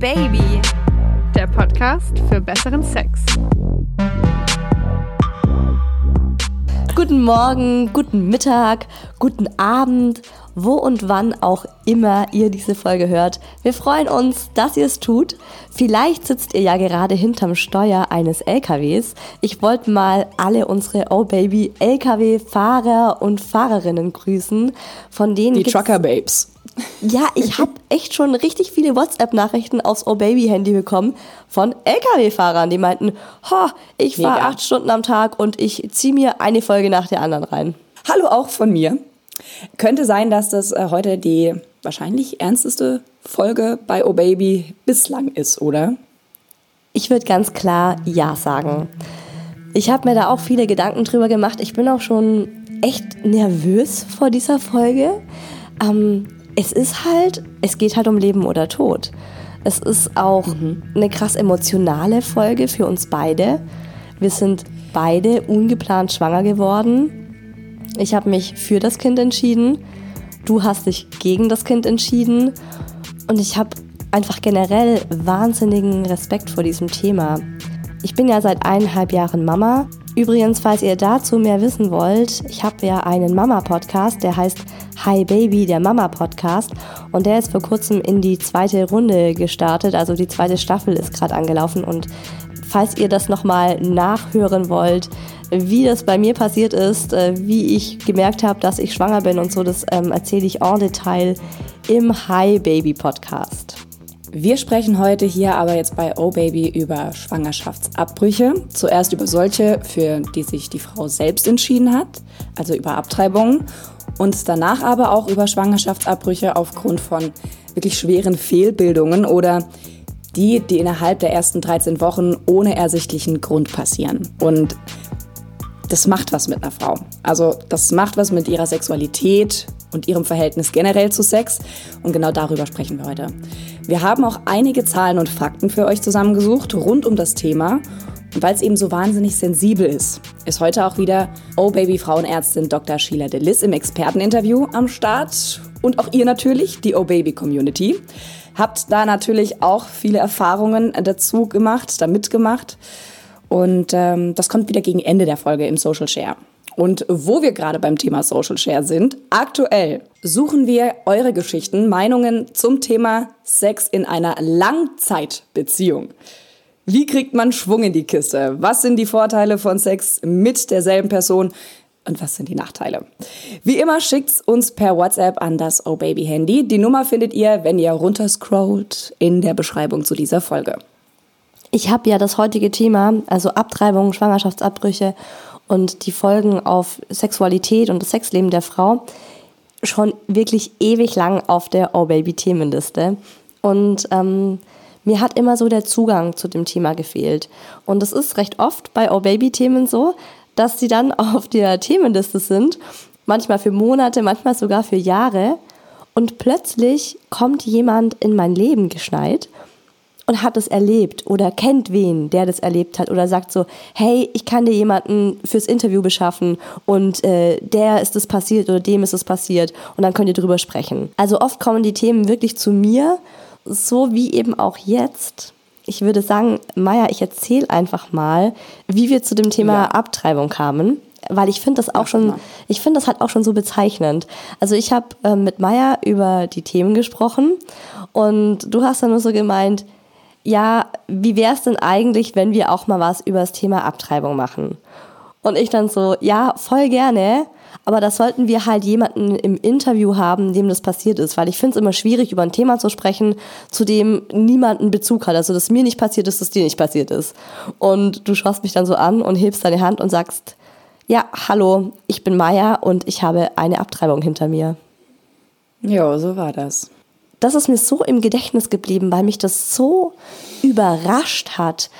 Baby, der Podcast für besseren Sex. Guten Morgen, guten Mittag, guten Abend, wo und wann auch immer ihr diese Folge hört. Wir freuen uns, dass ihr es tut. Vielleicht sitzt ihr ja gerade hinterm Steuer eines LKWs. Ich wollte mal alle unsere Oh Baby LKW-Fahrer und Fahrerinnen grüßen, von denen die Trucker Babes. Ja, ich habe echt schon richtig viele WhatsApp-Nachrichten aufs Oh-Baby-Handy bekommen von LKW-Fahrern, die meinten, ha, ich fahre acht Stunden am Tag und ich ziehe mir eine Folge nach der anderen rein. Hallo auch von mir. Könnte sein, dass das äh, heute die wahrscheinlich ernsteste Folge bei Oh Baby bislang ist, oder? Ich würde ganz klar Ja sagen. Ich habe mir da auch viele Gedanken drüber gemacht. Ich bin auch schon echt nervös vor dieser Folge. Ähm, es ist halt, es geht halt um Leben oder Tod. Es ist auch mhm. eine krass emotionale Folge für uns beide. Wir sind beide ungeplant schwanger geworden. Ich habe mich für das Kind entschieden. Du hast dich gegen das Kind entschieden. Und ich habe einfach generell wahnsinnigen Respekt vor diesem Thema. Ich bin ja seit eineinhalb Jahren Mama. Übrigens, falls ihr dazu mehr wissen wollt, ich habe ja einen Mama-Podcast, der heißt Hi Baby, der Mama-Podcast. Und der ist vor kurzem in die zweite Runde gestartet. Also die zweite Staffel ist gerade angelaufen. Und falls ihr das nochmal nachhören wollt, wie das bei mir passiert ist, äh, wie ich gemerkt habe, dass ich schwanger bin und so, das ähm, erzähle ich en Detail im Hi Baby Podcast. Wir sprechen heute hier aber jetzt bei Oh Baby über Schwangerschaftsabbrüche. Zuerst über solche, für die sich die Frau selbst entschieden hat, also über Abtreibungen und danach aber auch über Schwangerschaftsabbrüche aufgrund von wirklich schweren Fehlbildungen oder die, die innerhalb der ersten 13 Wochen ohne ersichtlichen Grund passieren. Und das macht was mit einer Frau. Also das macht was mit ihrer Sexualität und ihrem Verhältnis generell zu Sex. Und genau darüber sprechen wir heute. Wir haben auch einige Zahlen und Fakten für euch zusammengesucht rund um das Thema. Und weil es eben so wahnsinnig sensibel ist, ist heute auch wieder Oh Baby Frauenärztin Dr. Sheila Delis im Experteninterview am Start. Und auch ihr natürlich, die Oh Baby Community. Habt da natürlich auch viele Erfahrungen dazu gemacht, da mitgemacht. Und ähm, das kommt wieder gegen Ende der Folge im Social Share. Und wo wir gerade beim Thema Social Share sind, aktuell suchen wir eure Geschichten, Meinungen zum Thema Sex in einer Langzeitbeziehung. Wie kriegt man Schwung in die Kiste? Was sind die Vorteile von Sex mit derselben Person? Und was sind die Nachteile? Wie immer schickt's uns per WhatsApp an das Oh Baby Handy. Die Nummer findet ihr, wenn ihr runterscrollt, in der Beschreibung zu dieser Folge. Ich habe ja das heutige Thema, also Abtreibung, Schwangerschaftsabbrüche und die Folgen auf Sexualität und das Sexleben der Frau schon wirklich ewig lang auf der Oh Baby Themenliste. Und ähm, mir hat immer so der Zugang zu dem Thema gefehlt. Und es ist recht oft bei Oh Baby Themen so, dass sie dann auf der Themenliste sind, manchmal für Monate, manchmal sogar für Jahre. Und plötzlich kommt jemand in mein Leben geschneit und hat es erlebt oder kennt wen, der das erlebt hat oder sagt so, hey, ich kann dir jemanden fürs Interview beschaffen und äh, der ist es passiert oder dem ist es passiert und dann könnt ihr drüber sprechen. Also oft kommen die Themen wirklich zu mir so wie eben auch jetzt. Ich würde sagen, Maya, ich erzähle einfach mal, wie wir zu dem Thema ja. Abtreibung kamen weil ich finde das auch schon, ich finde das halt auch schon so bezeichnend. Also ich habe äh, mit Maya über die Themen gesprochen und du hast dann nur so gemeint, ja, wie wäre es denn eigentlich, wenn wir auch mal was über das Thema Abtreibung machen? Und ich dann so, ja, voll gerne, aber das sollten wir halt jemanden im Interview haben, dem das passiert ist, weil ich finde es immer schwierig, über ein Thema zu sprechen, zu dem niemand einen Bezug hat. Also, dass mir nicht passiert ist, dass dir nicht passiert ist. Und du schaust mich dann so an und hebst deine Hand und sagst, ja, hallo, ich bin Maya und ich habe eine Abtreibung hinter mir. Ja, so war das. Das ist mir so im Gedächtnis geblieben, weil mich das so überrascht hat.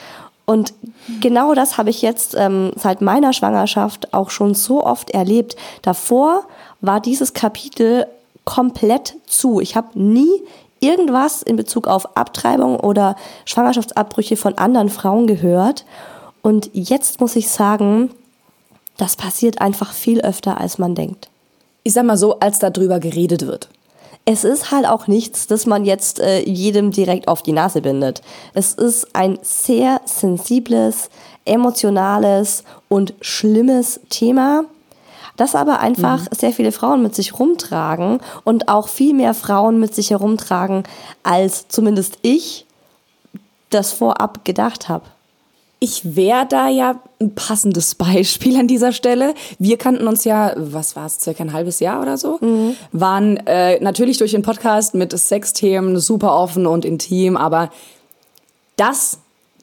Und genau das habe ich jetzt ähm, seit meiner Schwangerschaft auch schon so oft erlebt. Davor war dieses Kapitel komplett zu. Ich habe nie irgendwas in Bezug auf Abtreibung oder Schwangerschaftsabbrüche von anderen Frauen gehört. Und jetzt muss ich sagen, das passiert einfach viel öfter, als man denkt. Ich sag mal so, als darüber geredet wird. Es ist halt auch nichts, das man jetzt äh, jedem direkt auf die Nase bindet. Es ist ein sehr sensibles, emotionales und schlimmes Thema, das aber einfach mhm. sehr viele Frauen mit sich rumtragen und auch viel mehr Frauen mit sich herumtragen, als zumindest ich das vorab gedacht habe. Ich wäre da ja ein passendes Beispiel an dieser Stelle. Wir kannten uns ja, was war es, circa ein halbes Jahr oder so, mhm. waren äh, natürlich durch den Podcast mit Sexthemen super offen und intim, aber das,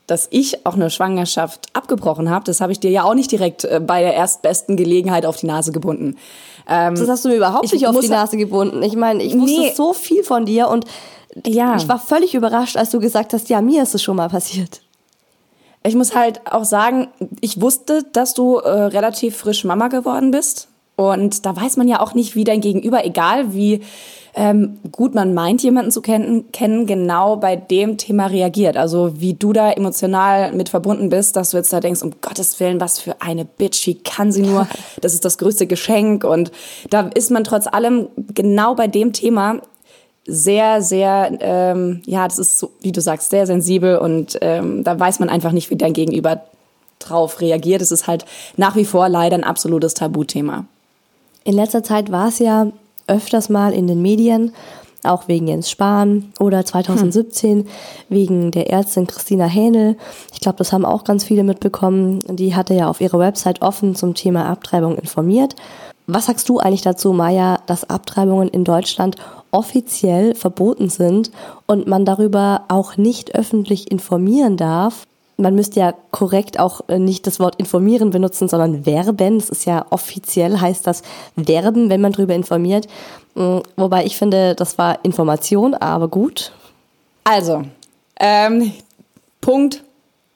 dass ich auch eine Schwangerschaft abgebrochen habe, das habe ich dir ja auch nicht direkt äh, bei der erstbesten Gelegenheit auf die Nase gebunden. Ähm, das hast du mir überhaupt nicht auf die Nase gebunden. Ich meine, ich wusste nee. so viel von dir und ja. ich war völlig überrascht, als du gesagt hast, ja, mir ist es schon mal passiert. Ich muss halt auch sagen, ich wusste, dass du äh, relativ frisch Mama geworden bist. Und da weiß man ja auch nicht, wie dein Gegenüber, egal wie ähm, gut man meint, jemanden zu kennen, kennen, genau bei dem Thema reagiert. Also wie du da emotional mit verbunden bist, dass du jetzt da denkst, um Gottes Willen, was für eine Bitch, wie kann sie nur? Das ist das größte Geschenk. Und da ist man trotz allem genau bei dem Thema sehr, sehr, ähm, ja, das ist so, wie du sagst, sehr sensibel und ähm, da weiß man einfach nicht, wie dein Gegenüber drauf reagiert. Es ist halt nach wie vor leider ein absolutes Tabuthema. In letzter Zeit war es ja öfters mal in den Medien, auch wegen Jens Spahn oder 2017 hm. wegen der Ärztin Christina Hähnel. Ich glaube, das haben auch ganz viele mitbekommen. Die hatte ja auf ihrer Website offen zum Thema Abtreibung informiert. Was sagst du eigentlich dazu, Maya, dass Abtreibungen in Deutschland offiziell verboten sind und man darüber auch nicht öffentlich informieren darf. Man müsste ja korrekt auch äh, nicht das Wort informieren benutzen, sondern werben. Das ist ja offiziell, heißt das werben, wenn man darüber informiert. Mm, wobei ich finde, das war Information, aber gut. Also, ähm, Punkt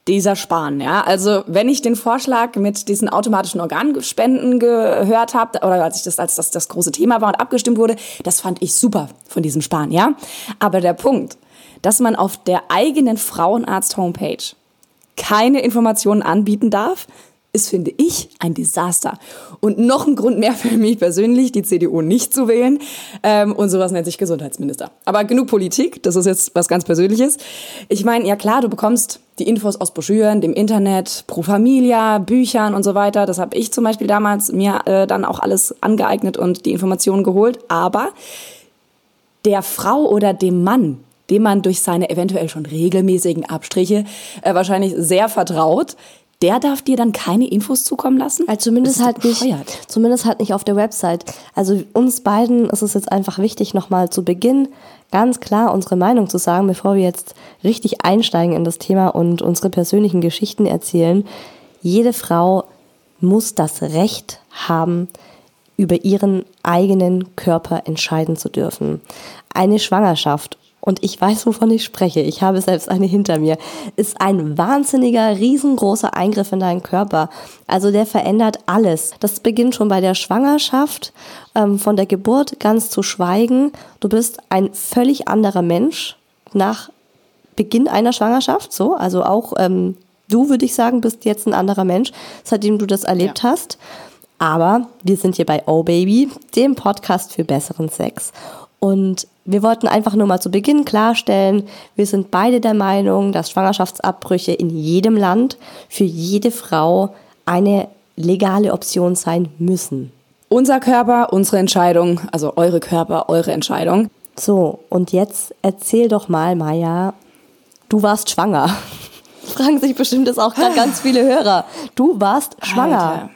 dieser Spahn, ja. Also wenn ich den Vorschlag mit diesen automatischen Organspenden gehört habe, oder als ich das als das, das große Thema war und abgestimmt wurde, das fand ich super von diesem Spahn, ja. Aber der Punkt, dass man auf der eigenen Frauenarzt-Homepage keine Informationen anbieten darf, ist, finde ich, ein Desaster. Und noch ein Grund mehr für mich persönlich, die CDU nicht zu wählen. Ähm, und sowas nennt sich Gesundheitsminister. Aber genug Politik, das ist jetzt was ganz Persönliches. Ich meine, ja klar, du bekommst die Infos aus Broschüren, dem Internet, Pro Familia, Büchern und so weiter. Das habe ich zum Beispiel damals mir äh, dann auch alles angeeignet und die Informationen geholt. Aber der Frau oder dem Mann, dem man durch seine eventuell schon regelmäßigen Abstriche äh, wahrscheinlich sehr vertraut, der darf dir dann keine Infos zukommen lassen? Also zumindest halt nicht, zumindest halt nicht auf der Website. Also uns beiden ist es jetzt einfach wichtig, nochmal zu Beginn ganz klar unsere Meinung zu sagen, bevor wir jetzt richtig einsteigen in das Thema und unsere persönlichen Geschichten erzählen. Jede Frau muss das Recht haben, über ihren eigenen Körper entscheiden zu dürfen. Eine Schwangerschaft und ich weiß, wovon ich spreche, ich habe selbst eine hinter mir, ist ein wahnsinniger, riesengroßer Eingriff in deinen Körper. Also der verändert alles. Das beginnt schon bei der Schwangerschaft, ähm, von der Geburt ganz zu schweigen. Du bist ein völlig anderer Mensch nach Beginn einer Schwangerschaft, so, also auch ähm, du, würde ich sagen, bist jetzt ein anderer Mensch, seitdem du das erlebt ja. hast. Aber wir sind hier bei Oh Baby, dem Podcast für besseren Sex. Und wir wollten einfach nur mal zu Beginn klarstellen, wir sind beide der Meinung, dass Schwangerschaftsabbrüche in jedem Land für jede Frau eine legale Option sein müssen. Unser Körper, unsere Entscheidung, also eure Körper, eure Entscheidung. So, und jetzt erzähl doch mal, Maya, du warst schwanger. Fragen sich bestimmt jetzt auch gerade ganz viele Hörer. Du warst schwanger. Alter.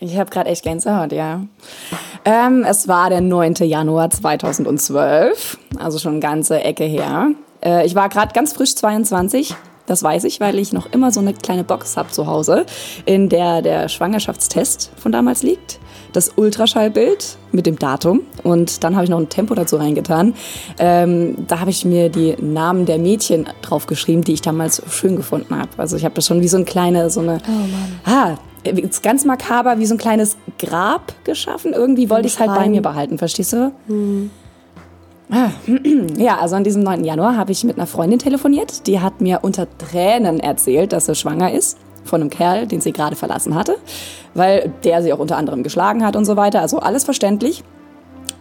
Ich habe gerade echt Gänsehaut, ja. Ähm, es war der 9. Januar 2012, also schon eine ganze Ecke her. Äh, ich war gerade ganz frisch 22. Das weiß ich, weil ich noch immer so eine kleine Box habe zu Hause, in der der Schwangerschaftstest von damals liegt. Das Ultraschallbild mit dem Datum und dann habe ich noch ein Tempo dazu reingetan. Ähm, da habe ich mir die Namen der Mädchen draufgeschrieben, die ich damals schön gefunden habe. Also ich habe das schon wie so eine kleine, so eine, oh Mann. ah, ganz makaber wie so ein kleines Grab geschaffen. Irgendwie wollte ich es halt bei mir behalten, verstehst du? Mhm. Ja, also an diesem 9. Januar habe ich mit einer Freundin telefoniert. Die hat mir unter Tränen erzählt, dass sie schwanger ist von einem Kerl, den sie gerade verlassen hatte, weil der sie auch unter anderem geschlagen hat und so weiter. Also alles verständlich.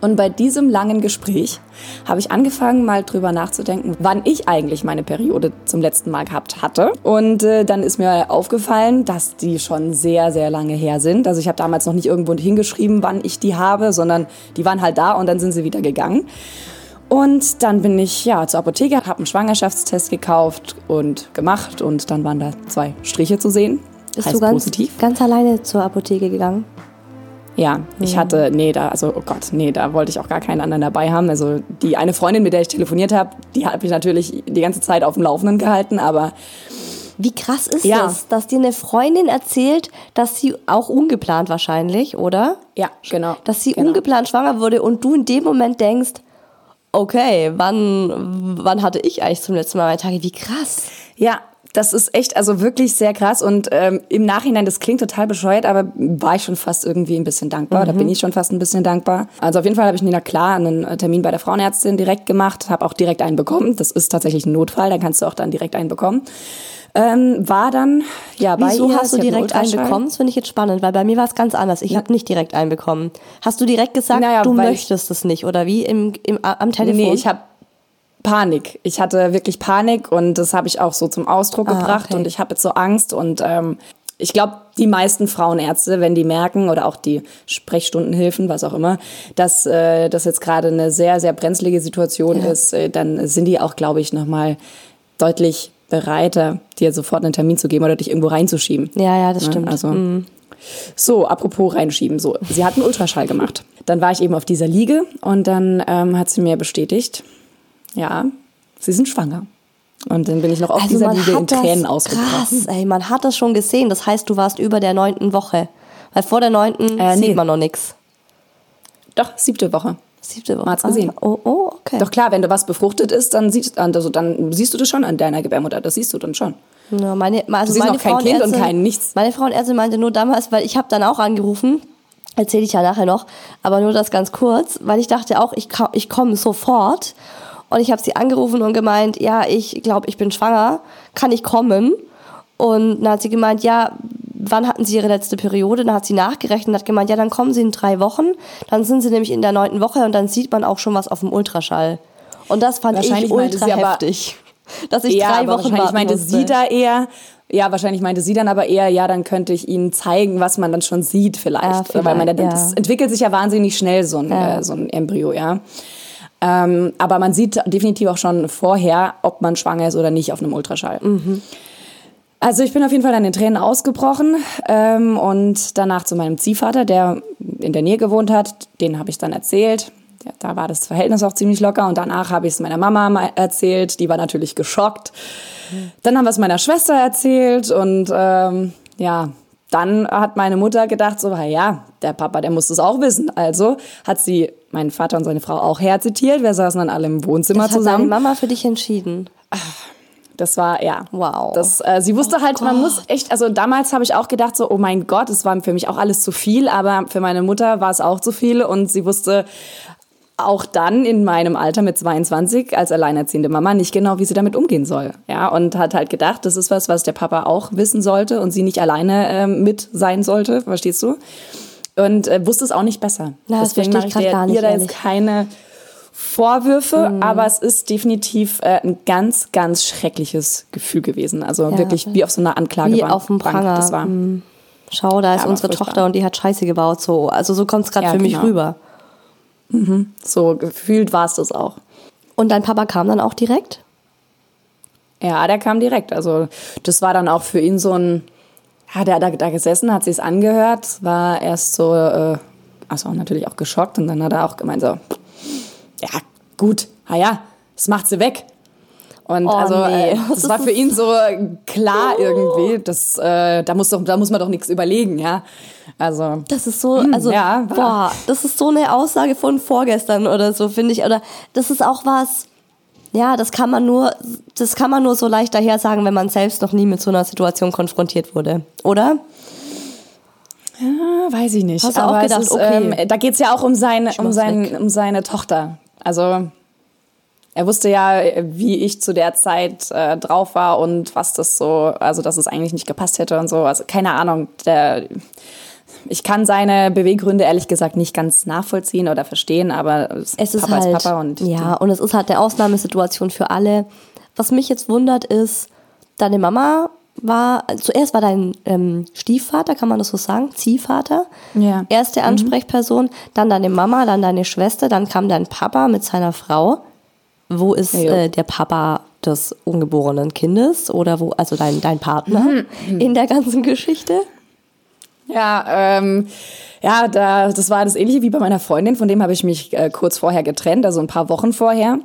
Und bei diesem langen Gespräch habe ich angefangen, mal drüber nachzudenken, wann ich eigentlich meine Periode zum letzten Mal gehabt hatte. Und äh, dann ist mir aufgefallen, dass die schon sehr, sehr lange her sind. Also ich habe damals noch nicht irgendwo hingeschrieben, wann ich die habe, sondern die waren halt da und dann sind sie wieder gegangen. Und dann bin ich ja zur Apotheke, habe einen Schwangerschaftstest gekauft und gemacht und dann waren da zwei Striche zu sehen. Bist heißt du ganz, positiv. ganz alleine zur Apotheke gegangen? Ja, ich hatte, nee, da, also, oh Gott, nee, da wollte ich auch gar keinen anderen dabei haben. Also, die eine Freundin, mit der ich telefoniert habe, die hat mich natürlich die ganze Zeit auf dem Laufenden gehalten, aber Wie krass ist Ja. das, dass dir eine Freundin erzählt, dass sie auch ungeplant wahrscheinlich, oder? ja, genau. Dass sie genau. ungeplant schwanger wurde und du in dem Moment denkst, okay, wann, wann hatte ich eigentlich zum letzten Mal meine Tage? Wie krass. Ja, das ist echt, also wirklich sehr krass. Und ähm, im Nachhinein, das klingt total bescheuert, aber war ich schon fast irgendwie ein bisschen dankbar. Da bin ich schon fast ein bisschen dankbar. Also auf jeden Fall habe ich, na klar, einen äh, Termin bei der Frauenärztin direkt gemacht, habe auch direkt einen bekommen. Das ist tatsächlich ein Notfall, da kannst du auch dann direkt einen bekommen. Ähm, war dann, ja, bei Wieso hast du direkt einen bekommen? Das finde ich jetzt spannend, weil bei mir war es ganz anders. Ich habe nicht direkt einen bekommen. Hast du direkt gesagt, Naja, du möchtest es nicht oder wie im, im, am Telefon? Nee, ich habe Panik. Ich hatte wirklich Panik und das habe ich auch so zum Ausdruck Ah, gebracht okay. und ich habe jetzt so Angst und ähm, ich glaube, die meisten Frauenärzte, wenn die merken oder auch die Sprechstundenhilfen, was auch immer, dass äh, das jetzt gerade eine sehr, sehr brenzlige Situation ist, äh, dann sind die auch, glaube ich, nochmal deutlich bereiter, dir sofort einen Termin zu geben oder dich irgendwo reinzuschieben. ja, ja, das Ne? stimmt. Also, so, apropos reinschieben. So, sie hat einen Ultraschall gemacht. Dann war ich eben auf dieser Liege und dann ähm, hat sie mir bestätigt, ja, sie sind schwanger. Und dann bin ich noch auf Also dieser Liege in Tränen ausgebrochen. krass, ey, man hat das schon gesehen. Das heißt, du warst über der neunten Woche. Weil vor der neunten Äh, sieht nee. man noch nichts. Doch, siebte Woche. Siebte Woche. Man hat's gesehen. Ah, oh, oh, okay. Doch klar, wenn du was befruchtet ist, dann siehst, also dann siehst du das schon an deiner Gebärmutter. Das siehst du dann schon. Ja, meine, also Du siehst meine noch kein Kind und kein nichts. Meine Frauenärztin meinte nur damals, weil ich habe dann auch angerufen, erzähle ich ja nachher noch, aber nur das ganz kurz, weil ich dachte auch, ich, ich komme sofort. Und ich habe sie angerufen und gemeint, ja, ich glaube, ich bin schwanger, kann ich kommen? Und dann hat sie gemeint, ja, wann hatten sie ihre letzte Periode? Dann hat sie nachgerechnet und hat gemeint, ja, dann kommen sie in drei Wochen. Dann sind sie nämlich in der neunten Woche und dann sieht man auch schon was auf dem Ultraschall. Und das fand ich ultra sie aber- heftig. Dass ich ja, drei Wochen wahrscheinlich warten meinte musste. sie da eher, ja, wahrscheinlich meinte sie dann aber eher, ja, dann könnte ich ihnen zeigen, was man dann schon sieht vielleicht. Ja, vielleicht, Weil man, ja. das entwickelt sich ja wahnsinnig schnell, so ein, Ja. äh, so ein Embryo, ja. Ähm, aber man sieht definitiv auch schon vorher, ob man schwanger ist oder nicht auf einem Ultraschall. Also ich bin auf jeden Fall dann in Tränen ausgebrochen ähm, und danach zu meinem Ziehvater, der in der Nähe gewohnt hat, den habe ich dann erzählt. Ja, da war das Verhältnis auch ziemlich locker und danach habe ich es meiner Mama erzählt. Die war natürlich geschockt. Dann haben wir es meiner Schwester erzählt und ähm, ja, dann hat meine Mutter gedacht, so, "Ha ja, der Papa, der muss es auch wissen. Also hat sie meinen Vater und seine Frau auch herzitiert. Wir saßen dann alle im Wohnzimmer Das hat deine zusammen. Mama für dich entschieden. Das war, ja. Wow. Das, äh, sie wusste halt, man muss echt, also damals habe ich auch gedacht, so, oh mein Gott, es war für mich auch alles zu viel, aber für meine Mutter war es auch zu viel und sie wusste auch dann in meinem Alter mit 22 als alleinerziehende Mama nicht genau, wie sie damit umgehen soll. Ja, und hat halt gedacht, das ist was, was der Papa auch wissen sollte und sie nicht alleine ähm, mit sein sollte, verstehst du? Und äh, wusste es auch nicht besser. Na, das Deswegen mache ich ich der, nicht, ihr da jetzt keine Vorwürfe, aber es ist definitiv äh, ein ganz, ganz schreckliches Gefühl gewesen. Also Ja. wirklich wie auf so einer Anklagebank. Wie auf dem Pranger. Das war. Mm. Schau, da ist Ja, unsere furchtbar. Tochter und die hat Scheiße gebaut. So, also so kommt es gerade Ja, für mich genau. rüber. So gefühlt war es das auch. Und dein Papa kam dann auch direkt? Ja, der kam direkt. Also das war dann auch für ihn so ein, hat da, da gesessen, hat sich's angehört, war erst so, äh, also natürlich auch geschockt und dann hat er auch gemeint so, ja gut, ah ja, das macht sie weg. Und Oh, also nee. äh, das war für ihn so klar irgendwie, das, äh, da muss doch, da muss man doch nichts überlegen, ja. Also Das ist so, also, ja, war- boah, das ist so eine Aussage von vorgestern oder so, finde ich. Oder das ist auch was, ja, das kann man nur, das kann man nur so leicht daher sagen, wenn man selbst noch nie mit so einer Situation konfrontiert wurde. Oder? Ah, weiß ich nicht. Hast du auch Aber gedacht, es ist, okay. ähm, da geht's ja auch um, seine, um, sein, um seine Tochter. Also er wusste ja, wie ich zu der Zeit äh, drauf war und was das so, also dass es eigentlich nicht gepasst hätte und so. Also keine Ahnung. Der, ich kann seine Beweggründe ehrlich gesagt nicht ganz nachvollziehen oder verstehen, aber Es ist Papa halt, ist Papa und ja, und es ist halt eine Ausnahmesituation für alle. Was mich jetzt wundert ist, deine Mama war, zuerst war dein ähm, Stiefvater, kann man das so sagen, Ziehvater, Ja. erste Ansprechperson, dann deine Mama, dann deine Schwester, dann kam dein Papa mit seiner Frau. Wo ist äh, der Papa des ungeborenen Kindes oder wo, also dein, dein Partner in der ganzen Geschichte? Ja, ähm, ja, da, das war das ähnliche wie bei meiner Freundin, von dem habe ich mich äh, kurz vorher getrennt, also ein paar Wochen vorher.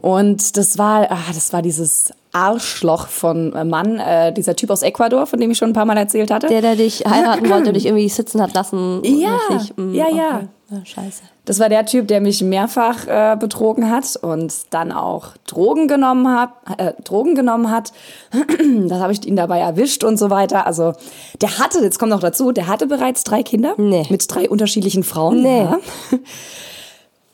Und das war, ah, das war dieses Arschloch von äh, Mann, äh, dieser Typ aus Ecuador, von dem ich schon ein paar Mal erzählt hatte. Der, der dich heiraten wollte und dich irgendwie sitzen hat lassen. Ja, richtig, mm, ja, ja. okay. Ja, scheiße. Das war der Typ, der mich mehrfach äh, betrogen hat und dann auch Drogen genommen hat. Äh, Drogen genommen hat. das habe ich ihn dabei erwischt und so weiter. Also der hatte, jetzt kommt noch dazu, der hatte bereits drei Kinder Nee. mit drei unterschiedlichen Frauen. Nee. Ja.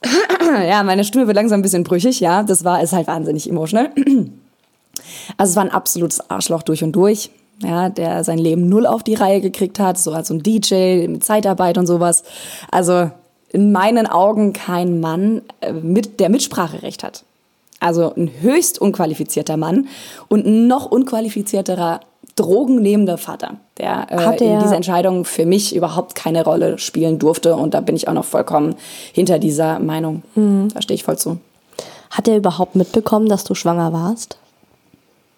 ja, meine Stimme wird langsam ein bisschen brüchig. Ja, das war ist halt wahnsinnig emotional. Also es war ein absolutes Arschloch durch und durch. Ja, der sein Leben null auf die Reihe gekriegt hat, so als so ein DJ mit Zeitarbeit und sowas. Also in meinen Augen kein Mann, äh, mit, der Mitspracherecht hat. Also ein höchst unqualifizierter Mann und ein noch unqualifizierterer drogennehmender Vater, der, äh, in er- dieser Entscheidung für mich überhaupt keine Rolle spielen durfte. Und da bin ich auch noch vollkommen hinter dieser Meinung. Da stehe ich voll zu. Hat er überhaupt mitbekommen, dass du schwanger warst?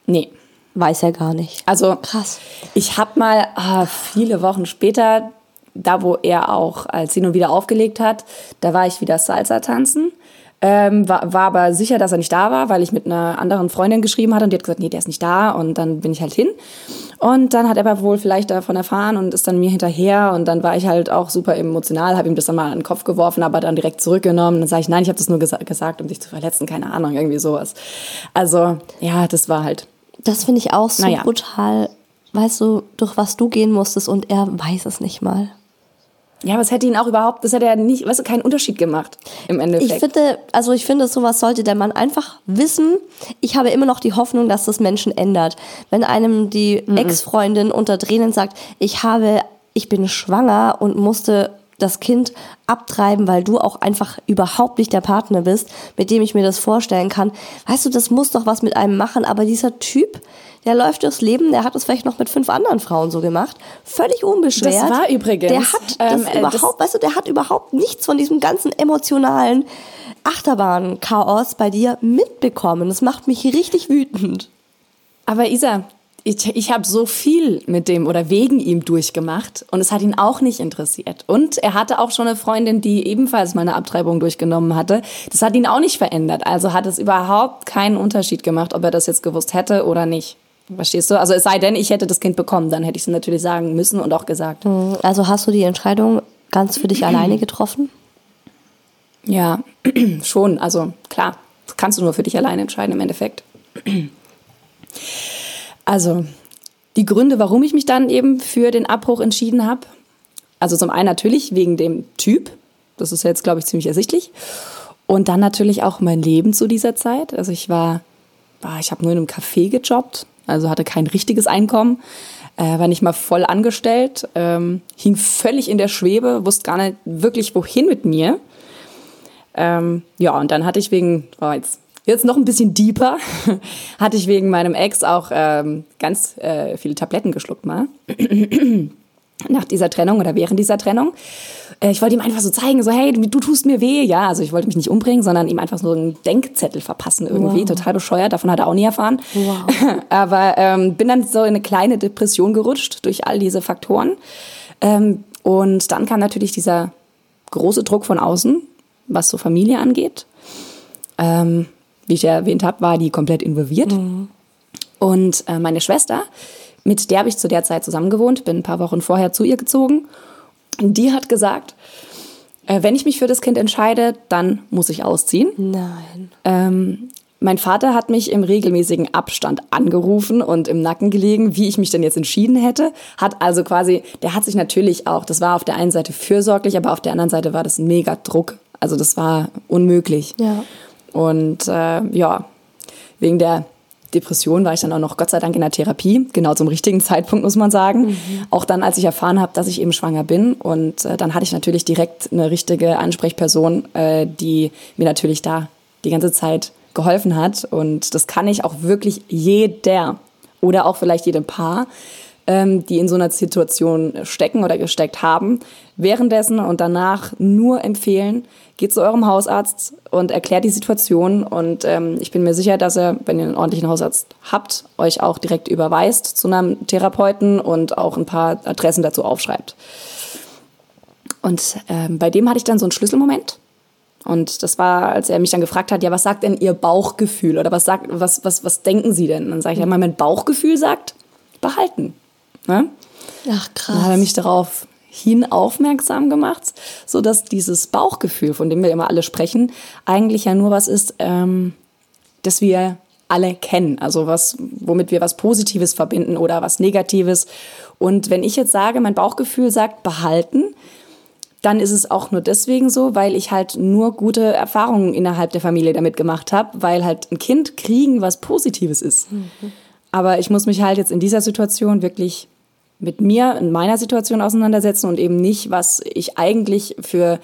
Nee. Weiß er gar nicht. Also Krass. Ich habe mal ah, viele Wochen später, da wo er auch als hin und wieder aufgelegt hat, da war ich wieder Salsa tanzen. Ähm, war, war aber sicher, dass er nicht da war, weil ich mit einer anderen Freundin geschrieben hatte und die hat gesagt, nee, der ist nicht da und dann bin ich halt hin. Und dann hat er aber wohl vielleicht davon erfahren und ist dann mir hinterher und dann war ich halt auch super emotional, habe ihm das dann mal an den Kopf geworfen, aber dann direkt zurückgenommen. Dann sage ich, nein, ich habe das nur gesa gesagt, um dich zu verletzen, keine Ahnung, irgendwie sowas. Also ja, das war halt Das finde ich auch so Naja. brutal. Weißt du, durch was du gehen musstest und er weiß es nicht mal. Ja, aber es hätte ihn auch überhaupt, das hätte ja nicht, weißt du, keinen Unterschied gemacht im Endeffekt. Ich finde, also ich finde, sowas sollte der Mann einfach wissen. Ich habe immer noch die Hoffnung, dass das Menschen ändert. Wenn einem die Ex-Freundin unter Tränen sagt, ich habe, ich bin schwanger und musste das Kind abtreiben, weil du auch einfach überhaupt nicht der Partner bist, mit dem ich mir das vorstellen kann. Weißt du, das muss doch was mit einem machen, aber dieser Typ, der läuft durchs Leben, der hat es vielleicht noch mit fünf anderen Frauen so gemacht, völlig unbeschwert. Das war übrigens, Der hat das ähm, äh, das- überhaupt, weißt du, der hat überhaupt nichts von diesem ganzen emotionalen Achterbahn-Chaos bei dir mitbekommen. Das macht mich richtig wütend. Aber Isa, ich, ich habe so viel mit dem oder wegen ihm durchgemacht und es hat ihn auch nicht interessiert. Und er hatte auch schon eine Freundin, die ebenfalls meine Abtreibung durchgenommen hatte. Das hat ihn auch nicht verändert. Also hat es überhaupt keinen Unterschied gemacht, ob er das jetzt gewusst hätte oder nicht. Verstehst du? Also es sei denn, ich hätte das Kind bekommen, dann hätte ich es natürlich sagen müssen und auch gesagt. Also hast du die Entscheidung ganz für dich alleine getroffen? Ja, schon. Also klar, das kannst du nur für dich alleine entscheiden im Endeffekt. Also die Gründe, warum ich mich dann eben für den Abbruch entschieden habe. Also zum einen natürlich wegen dem Typ. Das ist jetzt, glaube ich, ziemlich ersichtlich. Und dann natürlich auch mein Leben zu dieser Zeit. Also ich war, war ich habe nur in einem Café gejobbt, also hatte kein richtiges Einkommen, äh, war nicht mal voll angestellt, ähm, hing völlig in der Schwebe, wusste gar nicht wirklich, wohin mit mir. Ähm, ja, und dann hatte ich wegen, oh, jetzt, jetzt noch ein bisschen deeper, hatte ich wegen meinem Ex auch ähm, ganz äh, viele Tabletten geschluckt mal. Nach dieser Trennung oder während dieser Trennung. Äh, ich wollte ihm einfach so zeigen, so, hey, du, tust mir weh. Ja, also ich wollte mich nicht umbringen, sondern ihm einfach so einen Denkzettel verpassen irgendwie. Total bescheuert, davon hat er auch nie erfahren. Aber ähm, bin dann so in eine kleine Depression gerutscht durch all diese Faktoren. Ähm, und dann kam natürlich dieser große Druck von außen, was so Familie angeht. Ähm, wie ich ja erwähnt habe, war die komplett involviert. Und äh, meine Schwester, mit der habe ich zu der Zeit zusammen gewohnt, bin ein paar Wochen vorher zu ihr gezogen. Und die hat gesagt, äh, wenn ich mich für das Kind entscheide, dann muss ich ausziehen. Nein. Ähm, mein Vater hat mich im regelmäßigen Abstand angerufen und im Nacken gelegen, wie ich mich denn jetzt entschieden hätte. Hat also quasi, der hat sich natürlich auch, das war auf der einen Seite fürsorglich, aber auf der anderen Seite war das ein mega Druck. Also das war unmöglich. Ja. Und äh, ja, wegen der Depression war ich dann auch noch Gott sei Dank in der Therapie, genau zum richtigen Zeitpunkt muss man sagen. Mhm. Auch dann, als ich erfahren habe, dass ich eben schwanger bin. Und äh, dann hatte ich natürlich direkt eine richtige Ansprechperson, äh, die mir natürlich da die ganze Zeit geholfen hat. Und das kann ich auch wirklich jeder oder auch vielleicht jedem Paar, ähm, die in so einer Situation stecken oder gesteckt haben, währenddessen und danach nur empfehlen, geht zu eurem Hausarzt und erklärt die Situation. Und ähm, ich bin mir sicher, dass er, wenn ihr einen ordentlichen Hausarzt habt, euch auch direkt überweist zu einem Therapeuten und auch ein paar Adressen dazu aufschreibt. Und ähm, bei dem hatte ich dann so einen Schlüsselmoment. Und das war, als er mich dann gefragt hat, ja, was sagt denn Ihr Bauchgefühl oder was sagt, was, was, was denken Sie denn? dann sage ich, ja, mein Bauchgefühl sagt, behalten. Ne? Ach krass. Dann hat er mich darauf hin aufmerksam gemacht, so dass dieses Bauchgefühl, von dem wir immer alle sprechen, eigentlich ja nur was ist, ähm, das wir alle kennen, also was, womit wir was Positives verbinden oder was Negatives. Und wenn ich jetzt sage, mein Bauchgefühl sagt behalten, dann ist es auch nur deswegen so, weil ich halt nur gute Erfahrungen innerhalb der Familie damit gemacht habe, weil halt ein Kind kriegen was Positives ist. Mhm. Aber ich muss mich halt jetzt in dieser Situation wirklich mit mir in meiner Situation auseinandersetzen und eben nicht, was ich eigentlich für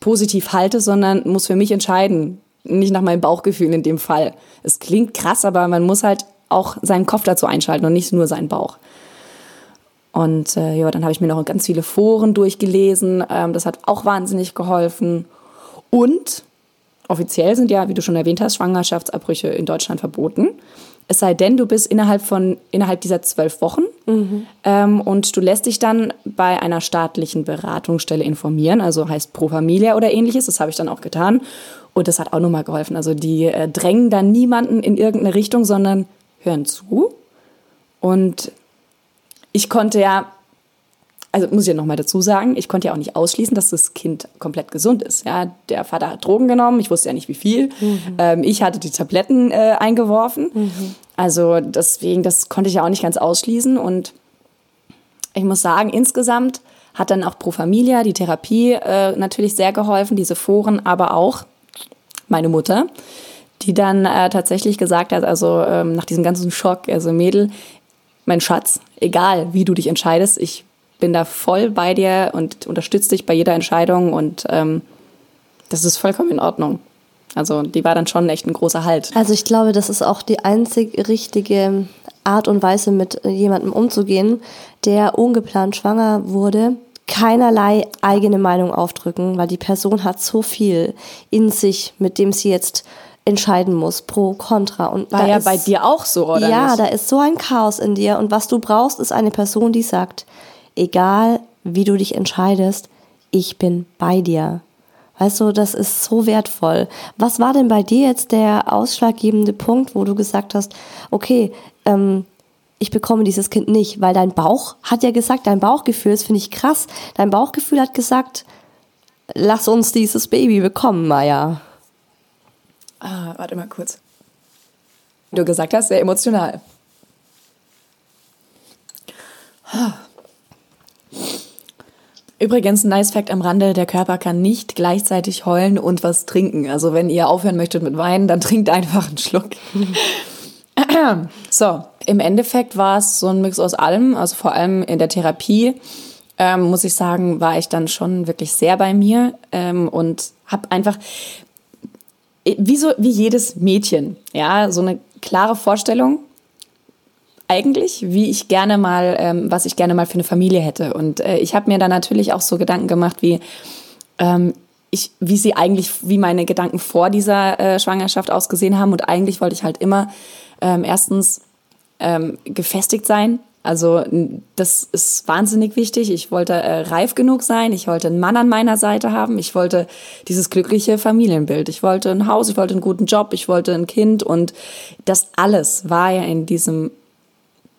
positiv halte, sondern muss für mich entscheiden, nicht nach meinem Bauchgefühl in dem Fall. Es klingt krass, aber man muss halt auch seinen Kopf dazu einschalten und nicht nur seinen Bauch. Und äh, ja, dann habe ich mir noch ganz viele Foren durchgelesen. Ähm, das hat auch wahnsinnig geholfen. Und offiziell sind ja, wie du schon erwähnt hast, Schwangerschaftsabbrüche in Deutschland verboten. Es sei denn, du bist innerhalb von innerhalb dieser zwölf Wochen mhm. ähm, und du lässt dich dann bei einer staatlichen Beratungsstelle informieren, also heißt Pro Familia oder ähnliches. Das habe ich dann auch getan und das hat auch nochmal geholfen. Also die äh, drängen dann niemanden in irgendeine Richtung, sondern hören zu. Und ich konnte ja also muss ich ja nochmal dazu sagen, ich konnte ja auch nicht ausschließen, dass das Kind komplett gesund ist. Ja, der Vater hat Drogen genommen, ich wusste ja nicht wie viel. Mhm. Ähm, ich hatte die Tabletten äh, eingeworfen. Mhm. Also deswegen, das konnte ich ja auch nicht ganz ausschließen. Und ich muss sagen, insgesamt hat dann auch Pro Familia, die Therapie, äh, natürlich sehr geholfen, diese Foren, aber auch meine Mutter, die dann äh, tatsächlich gesagt hat, also ähm, nach diesem ganzen Schock, also Mädel, mein Schatz, egal wie du dich entscheidest, ich bin da voll bei dir und unterstütze dich bei jeder Entscheidung und ähm, das ist vollkommen in Ordnung. Also die war dann schon echt ein großer Halt. Also ich glaube, das ist auch die einzig richtige Art und Weise, mit jemandem umzugehen, der ungeplant schwanger wurde. Keinerlei eigene Meinung aufdrücken, weil die Person hat so viel in sich, mit dem sie jetzt entscheiden muss, pro, contra. Und War ja ist, bei dir auch so, oder? Ja, nicht? da ist so ein Chaos in dir. Und was du brauchst, ist eine Person, die sagt, egal wie du dich entscheidest, ich bin bei dir. Weißt du, das ist so wertvoll. Was war denn bei dir jetzt der ausschlaggebende Punkt, wo du gesagt hast, okay, ähm, ich bekomme dieses Kind nicht, weil dein Bauch hat ja gesagt, dein Bauchgefühl, das finde ich krass, dein Bauchgefühl hat gesagt, lass uns dieses Baby bekommen, Maya. Ah, warte mal kurz. Du gesagt hast, sehr emotional. Übrigens, ein nice Fact am Rande, der Körper kann nicht gleichzeitig heulen und was trinken. Also wenn ihr aufhören möchtet mit Weinen, dann trinkt einfach einen Schluck. so, im Endeffekt war es so ein Mix aus allem, also vor allem in der Therapie. Ähm, muss ich sagen, war ich dann schon wirklich sehr bei mir ähm, und habe einfach wie so wie jedes Mädchen, ja, so eine klare Vorstellung eigentlich, wie ich gerne mal, ähm, was ich gerne mal für eine Familie hätte. Und äh, ich habe mir da natürlich auch so Gedanken gemacht, wie ähm, ich, wie sie eigentlich, wie meine Gedanken vor dieser äh, Schwangerschaft ausgesehen haben. Und eigentlich wollte ich halt immer ähm, erstens ähm, gefestigt sein. Also das ist wahnsinnig wichtig. Ich wollte äh, reif genug sein. Ich wollte einen Mann an meiner Seite haben. Ich wollte dieses glückliche Familienbild. Ich wollte ein Haus. Ich wollte einen guten Job. Ich wollte ein Kind. Und das alles war ja in diesem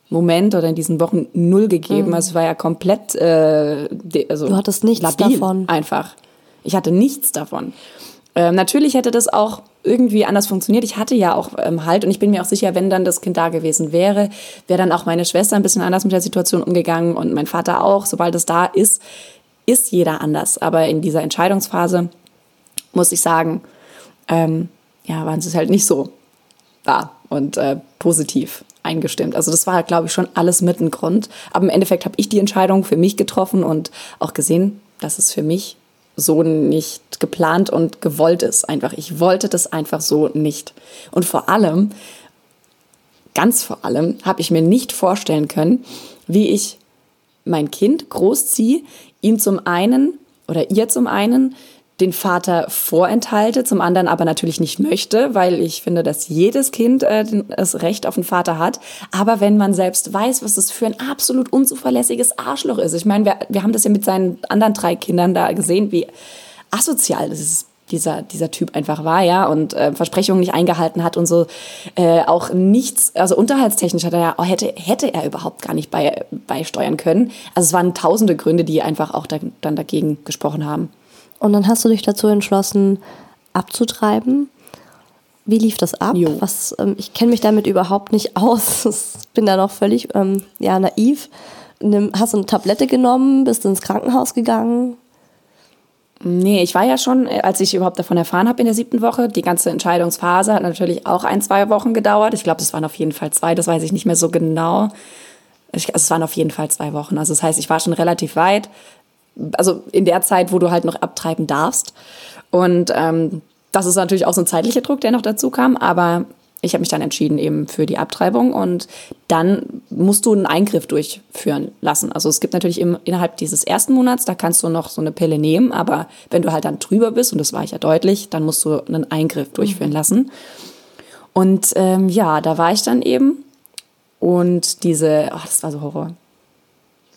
Moment oder in diesen Wochen null gegeben. Mhm. Also es war ja komplett, äh, also du hattest nichts labil, davon. Einfach. Ich hatte nichts davon. Ähm, natürlich hätte das auch irgendwie anders funktioniert. Ich hatte ja auch ähm, halt und ich bin mir auch sicher, wenn dann das Kind da gewesen wäre, wäre dann auch meine Schwester ein bisschen anders mit der Situation umgegangen und mein Vater auch. Sobald es da ist, ist jeder anders. Aber in dieser Entscheidungsphase muss ich sagen, ähm, ja, waren sie es halt nicht so. war und äh, positiv eingestimmt. Also das war, glaube ich, schon alles mit ein Grund. Aber im Endeffekt habe ich die Entscheidung für mich getroffen und auch gesehen, dass es für mich so nicht geplant und gewollt ist. Einfach, ich wollte das einfach so nicht. Und vor allem, ganz vor allem, habe ich mir nicht vorstellen können, wie ich mein Kind großziehe, ihm zum einen oder ihr zum einen den Vater vorenthalte, zum anderen aber natürlich nicht möchte, weil ich finde, dass jedes Kind äh, das Recht auf einen Vater hat. Aber wenn man selbst weiß, was das für ein absolut unzuverlässiges Arschloch ist. Ich meine, wir, wir haben das ja mit seinen anderen drei Kindern da gesehen, wie asozial das ist dieser, dieser Typ einfach war, ja, und äh, Versprechungen nicht eingehalten hat und so äh, auch nichts, also unterhaltstechnisch hat er ja, hätte, hätte er überhaupt gar nicht bei, beisteuern können. Also es waren tausende Gründe, die einfach auch da, dann dagegen gesprochen haben. Und dann hast du dich dazu entschlossen, abzutreiben. Wie lief das ab? Jo. Was, ähm, ich kenne mich damit überhaupt nicht aus. Ich bin da noch völlig ähm, ja, naiv. Nimm, hast du eine Tablette genommen, bist ins Krankenhaus gegangen? Nee, ich war ja schon, äh, als ich überhaupt davon erfahren habe in der siebten Woche, die ganze Entscheidungsphase hat natürlich auch ein, zwei Wochen gedauert. Ich glaube, es waren auf jeden Fall zwei, das weiß ich nicht mehr so genau. Ich, also es waren auf jeden Fall zwei Wochen. Also das heißt, ich war schon relativ weit. Also in der Zeit, wo du halt noch abtreiben darfst. Und ähm, das ist natürlich auch so ein zeitlicher Druck, der noch dazu kam. Aber ich habe mich dann entschieden eben für die Abtreibung und dann musst du einen Eingriff durchführen lassen. Also es gibt natürlich im, innerhalb dieses ersten Monats, da kannst du noch so eine Pille nehmen, aber wenn du halt dann drüber bist, und das war ich ja deutlich, dann musst du einen Eingriff durchführen lassen. Und ähm, ja, da war ich dann eben und diese, oh, das war so Horror.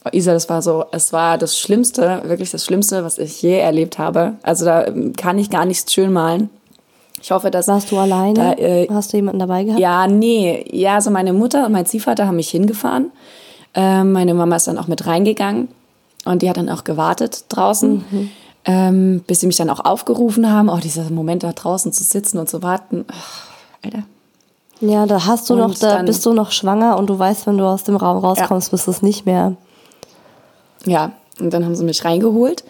Oh, Isa, das war so, es war das Schlimmste, wirklich das Schlimmste, was ich je erlebt habe. Also da kann ich gar nichts schön malen. Ich hoffe, dass. Warst du alleine? Da, äh, Hast du jemanden dabei gehabt? Ja, nee. Ja, also meine Mutter und mein Ziehvater haben mich hingefahren. Ähm, meine Mama ist dann auch mit reingegangen und die hat dann auch gewartet draußen, mhm. ähm, bis sie mich dann auch aufgerufen haben. Oh, dieser Moment da draußen zu sitzen und zu warten. Ach, Alter. Ja, da hast du und noch, da bist du noch schwanger und du weißt, wenn du aus dem Raum rauskommst, ja. bist du es nicht mehr. Ja, und dann haben sie mich reingeholt.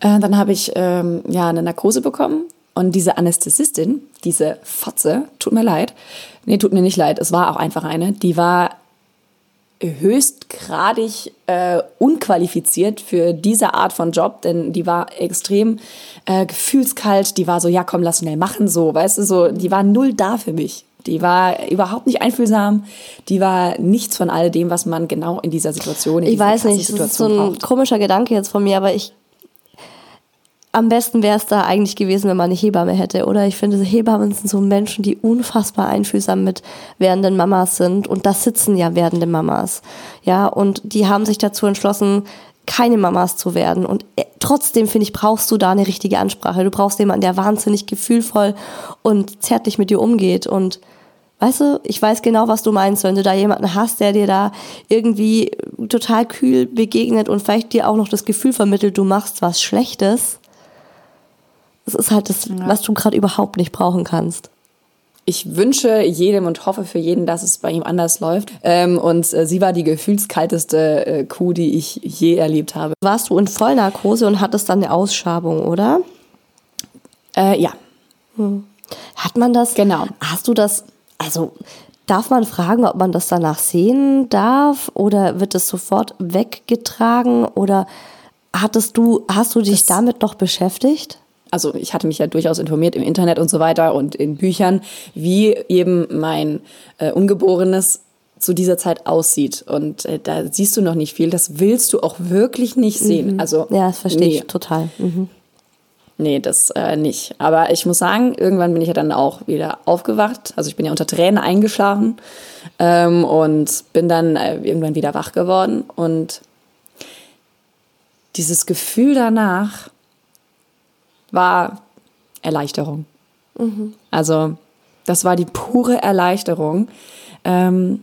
Äh, dann habe ich ähm, ja eine Narkose bekommen. Und diese Anästhesistin, diese Fotze, tut mir leid, nee, tut mir nicht leid, es war auch einfach eine, die war höchstgradig äh, unqualifiziert für diese Art von Job, denn die war extrem äh, gefühlskalt, die war so, ja komm, lass schnell machen, so, weißt du, so, die war null da für mich. Die war überhaupt nicht einfühlsam. Die war nichts von all dem, was man genau in dieser Situation. In ich weiß nicht, das ist so ein braucht. komischer Gedanke jetzt von mir, aber ich am besten wäre es da eigentlich gewesen, wenn man eine Hebamme hätte, oder? Ich finde, Hebammen sind so Menschen, die unfassbar einfühlsam mit werdenden Mamas sind. Und da sitzen ja werdende Mamas. Ja, und die haben sich dazu entschlossen, keine Mamas zu werden. Und äh, trotzdem, finde ich, brauchst du da eine richtige Ansprache. Du brauchst jemanden, der wahnsinnig gefühlvoll und zärtlich mit dir umgeht. Und weißt du, ich weiß genau, was du meinst, wenn du da jemanden hast, der dir da irgendwie total kühl begegnet und vielleicht dir auch noch das Gefühl vermittelt, du machst was Schlechtes das ist halt das, ja. was du gerade überhaupt nicht brauchen kannst. Ich wünsche jedem und hoffe für jeden, dass es bei ihm anders läuft. Ähm, und äh, sie war die gefühlskalteste äh, Kuh, die ich je erlebt habe. Warst du in Vollnarkose und hattest dann eine Ausschabung, oder? Äh, ja. Hm. Hat man das? Genau. Hast du das? Also darf man fragen, ob man das danach sehen darf oder wird es sofort weggetragen oder hattest du, hast du dich das damit noch beschäftigt? Also ich hatte mich ja durchaus informiert im Internet und so weiter und in Büchern, wie eben mein äh, Ungeborenes zu dieser Zeit aussieht. Und äh, da siehst du noch nicht viel. Das willst du auch wirklich nicht sehen. Mhm. Also, ja, das verstehe nee. ich total. Mhm. Nee, das äh, nicht. Aber ich muss sagen, irgendwann bin ich ja dann auch wieder aufgewacht. Also ich bin ja unter Tränen eingeschlafen ähm, und bin dann äh, irgendwann wieder wach geworden. Und dieses Gefühl danach, war Erleichterung. Mhm. Also das war die pure Erleichterung. Ähm,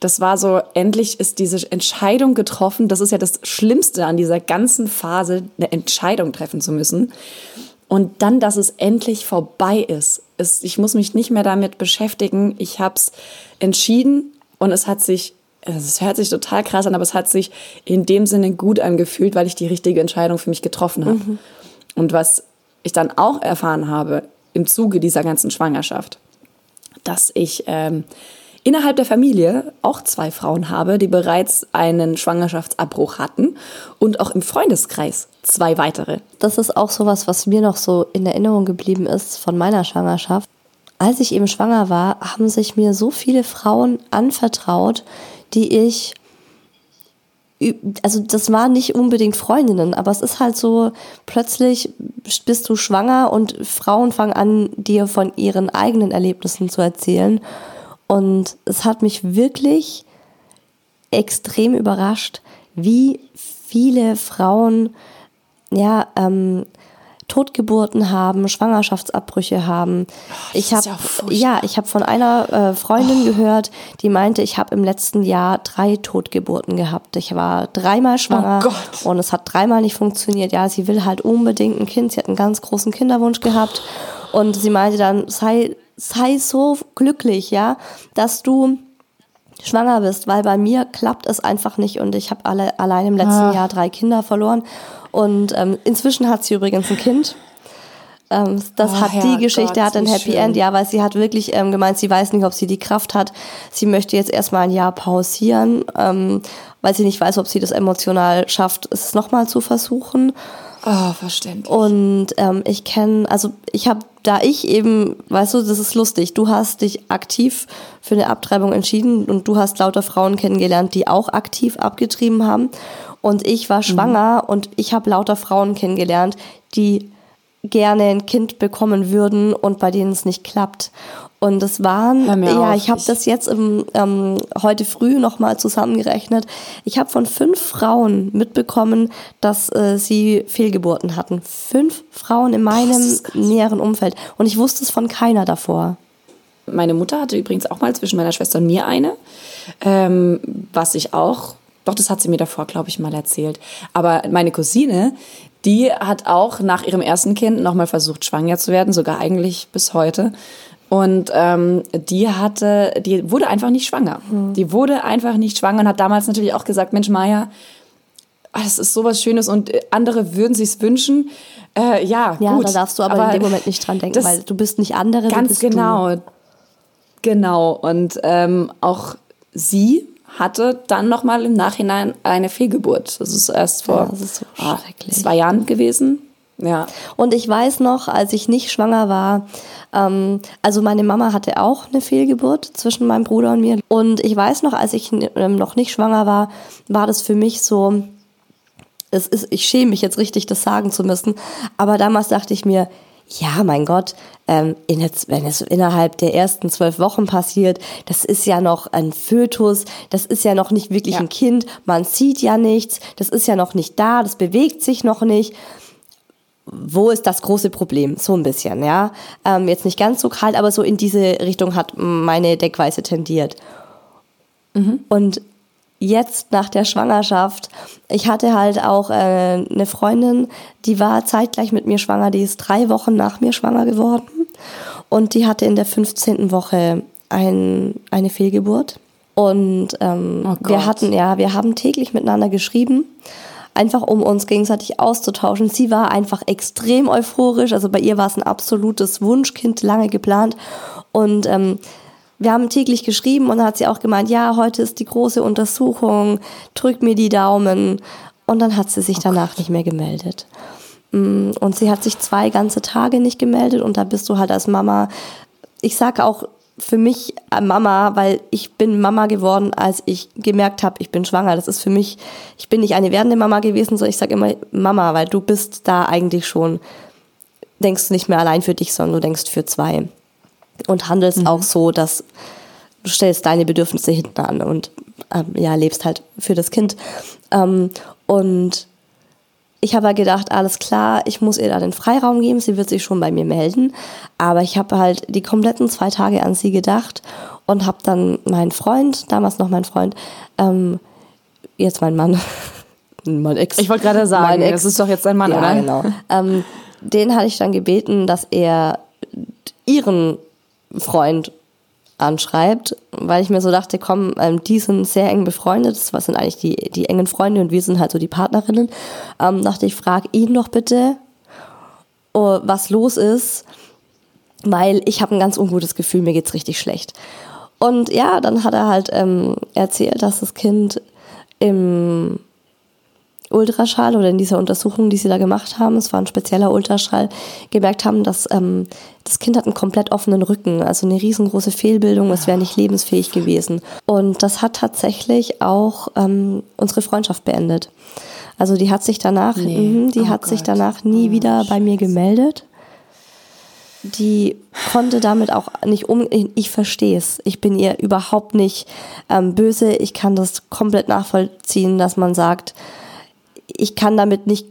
das war so, endlich ist diese Entscheidung getroffen. Das ist ja das Schlimmste an dieser ganzen Phase, eine Entscheidung treffen zu müssen. Und dann, dass es endlich vorbei ist. Es, ich muss mich nicht mehr damit beschäftigen. Ich habe es entschieden und es hat sich, es hört sich total krass an, aber es hat sich in dem Sinne gut angefühlt, weil ich die richtige Entscheidung für mich getroffen habe. Mhm. Und was ich dann auch erfahren habe im Zuge dieser ganzen Schwangerschaft, dass ich ähm, innerhalb der Familie auch zwei Frauen habe, die bereits einen Schwangerschaftsabbruch hatten und auch im Freundeskreis zwei weitere. Das ist auch sowas, was mir noch so in Erinnerung geblieben ist von meiner Schwangerschaft. Als ich eben schwanger war, haben sich mir so viele Frauen anvertraut, die ich also das waren nicht unbedingt Freundinnen, aber es ist halt so, plötzlich bist du schwanger und Frauen fangen an, dir von ihren eigenen Erlebnissen zu erzählen. Und es hat mich wirklich extrem überrascht, wie viele Frauen ja ähm, Totgeburten haben, Schwangerschaftsabbrüche haben. Oh, ich habe ja, ja, ich habe von einer äh, Freundin oh. gehört, die meinte, ich habe im letzten Jahr drei Totgeburten gehabt. Ich war dreimal schwanger oh und es hat dreimal nicht funktioniert. Ja, sie will halt unbedingt ein Kind. Sie hat einen ganz großen Kinderwunsch gehabt und sie meinte dann, sei sei so glücklich, ja, dass du schwanger bist, weil bei mir klappt es einfach nicht und ich habe alle allein im letzten Ach. Jahr drei Kinder verloren und ähm, inzwischen hat sie übrigens ein Kind. Ähm, das oh, hat Herr die Geschichte Gott, hat ein Happy schön. End, ja, weil sie hat wirklich ähm, gemeint, sie weiß nicht, ob sie die Kraft hat. Sie möchte jetzt erstmal ein Jahr pausieren, ähm, weil sie nicht weiß, ob sie das emotional schafft, es nochmal zu versuchen. Oh, verständlich. Und ähm, ich kenne, also ich habe, da ich eben, weißt du, das ist lustig, du hast dich aktiv für eine Abtreibung entschieden und du hast lauter Frauen kennengelernt, die auch aktiv abgetrieben haben. Und ich war schwanger mhm. und ich habe lauter Frauen kennengelernt, die gerne ein Kind bekommen würden und bei denen es nicht klappt. Und es waren, ja, ich habe das jetzt im, ähm, heute früh nochmal zusammengerechnet. Ich habe von fünf Frauen mitbekommen, dass äh, sie Fehlgeburten hatten. Fünf Frauen in meinem näheren Umfeld. Und ich wusste es von keiner davor. Meine Mutter hatte übrigens auch mal zwischen meiner Schwester und mir eine, ähm, was ich auch, doch, das hat sie mir davor, glaube ich, mal erzählt. Aber meine Cousine, die hat auch nach ihrem ersten Kind nochmal versucht, schwanger zu werden, sogar eigentlich bis heute. Und ähm, die hatte, die wurde einfach nicht schwanger. Mhm. Die wurde einfach nicht schwanger und hat damals natürlich auch gesagt, Mensch, Maja, ah, das ist sowas Schönes und äh, andere würden sich's wünschen. Äh, ja, ja, gut. da darfst du aber, aber, in dem Moment nicht dran denken, weil du bist nicht andere. Ganz genau. Du. Genau. Und ähm, auch sie hatte dann nochmal im Nachhinein eine Fehlgeburt. Das ist erst vor ja, ist so ah, zwei Jahren gewesen. Ja. Und ich weiß noch, als ich nicht schwanger war, ähm, also meine Mama hatte auch eine Fehlgeburt zwischen meinem Bruder und mir. Und ich weiß noch, als ich ähm, noch nicht schwanger war, war das für mich so, es ist, ich schäme mich jetzt richtig, das sagen zu müssen. Aber damals dachte ich mir, ja, mein Gott, ähm, in wenn es innerhalb der ersten zwölf Wochen passiert, das ist ja noch ein Fötus, das ist ja noch nicht wirklich ja. ein Kind, man sieht ja nichts, das ist ja noch nicht da, das bewegt sich noch nicht wo ist das große Problem? So ein bisschen, ja. Ähm, jetzt nicht ganz so kalt, aber so in diese Richtung hat meine Deckweise tendiert. Mhm. Und jetzt nach der Schwangerschaft, ich hatte halt auch äh, eine Freundin, die war zeitgleich mit mir schwanger, die ist drei Wochen nach mir schwanger geworden und die hatte in der 15. Woche ein, eine Fehlgeburt. Und ähm, oh wir hatten, ja, wir haben täglich miteinander geschrieben einfach um uns gegenseitig auszutauschen. Sie war einfach extrem euphorisch, also bei ihr war es ein absolutes Wunschkind, lange geplant und ähm, wir haben täglich geschrieben und dann hat sie auch gemeint, ja, heute ist die große Untersuchung, drückt mir die Daumen und dann hat sie sich oh danach Gott. nicht mehr gemeldet. Mm, und sie hat sich zwei ganze Tage nicht gemeldet und da bist du halt als Mama, ich sage auch für mich Mama, weil ich bin Mama geworden, als ich gemerkt habe, ich bin schwanger. Das ist für mich, ich bin nicht eine werdende Mama gewesen, sondern ich sage immer Mama, weil du bist da eigentlich schon, denkst nicht mehr allein für dich, sondern du denkst für zwei. Und handelst mhm. auch so, dass du stellst deine Bedürfnisse hinten an und ähm, ja, lebst halt für das Kind. Ähm, und ich habe gedacht, alles klar, ich muss ihr da den Freiraum geben, sie wird sich schon bei mir melden. Aber ich habe halt die kompletten zwei Tage an sie gedacht und habe dann meinen Freund, damals noch mein Freund, ähm, jetzt mein Mann, mein Ex. Ich wollte gerade sagen, Ex, das ist doch jetzt dein Mann, ja, oder? genau. Ähm, den hatte ich dann gebeten, dass er ihren Freund anschreibt, weil ich mir so dachte, komm, ähm, die sind sehr eng befreundet, das sind eigentlich die, die engen Freunde und wir sind halt so die Partnerinnen. Ähm, dachte ich, frag ihn doch bitte, oh, was los ist. weil ich habe ein ganz ungutes Gefühl, mir geht's richtig schlecht. Und ja, dann hat er halt ähm, erzählt, dass das Kind im Ultraschall oder in dieser Untersuchung, die sie da gemacht haben, es war ein spezieller Ultraschall, gemerkt haben, dass ähm, das Kind hat einen komplett offenen Rücken, also eine riesengroße Fehlbildung, es wäre nicht lebensfähig gewesen. Und das hat tatsächlich auch ähm, unsere Freundschaft beendet. Also die hat sich danach, nee. mh, die oh hat Gott. sich danach nie oh, wieder bei mir gemeldet. Die konnte damit auch nicht um. Ich, ich verstehe es. Ich bin ihr überhaupt nicht ähm, böse. Ich kann das komplett nachvollziehen, dass man sagt, ich kann damit nicht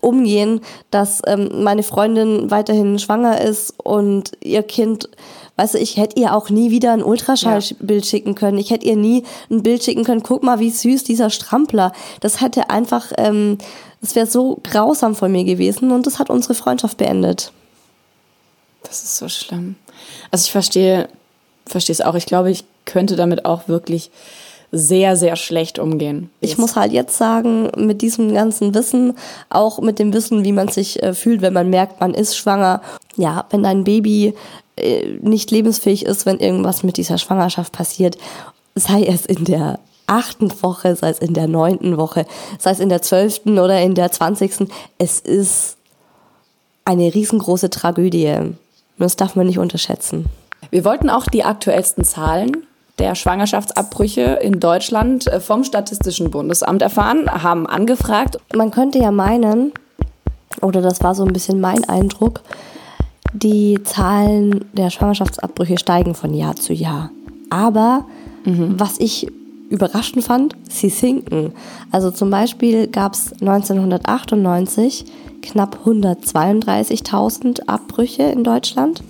umgehen, dass ähm, meine Freundin weiterhin schwanger ist und ihr Kind, weißt du, ich hätte ihr auch nie wieder ein Ultraschallbild ja. schicken können. Ich hätte ihr nie ein Bild schicken können. Guck mal, wie süß dieser Strampler. Das hätte einfach, ähm, das wäre so grausam von mir gewesen und das hat unsere Freundschaft beendet. Das ist so schlimm. Also ich verstehe, verstehe es auch. Ich glaube, ich könnte damit auch wirklich sehr, sehr schlecht umgehen. Ich muss halt jetzt sagen, mit diesem ganzen Wissen, auch mit dem Wissen, wie man sich äh, fühlt, wenn man merkt, man ist schwanger. Ja, wenn dein Baby äh, nicht lebensfähig ist, wenn irgendwas mit dieser Schwangerschaft passiert, sei es in der achten Woche, sei es in der neunten Woche, sei es in der zwölften oder in der zwanzigsten, es ist eine riesengroße Tragödie. Das darf man nicht unterschätzen. Wir wollten auch die aktuellsten Zahlen der Schwangerschaftsabbrüche in Deutschland äh, vom Statistischen Bundesamt erfahren, haben angefragt. Man könnte ja meinen, oder das war so ein bisschen mein Eindruck, die Zahlen der Schwangerschaftsabbrüche steigen von Jahr zu Jahr. Aber mhm. was ich überraschend fand, sie sinken. Also zum Beispiel gab es 1998 knapp 132.000 Abbrüche in Deutschland.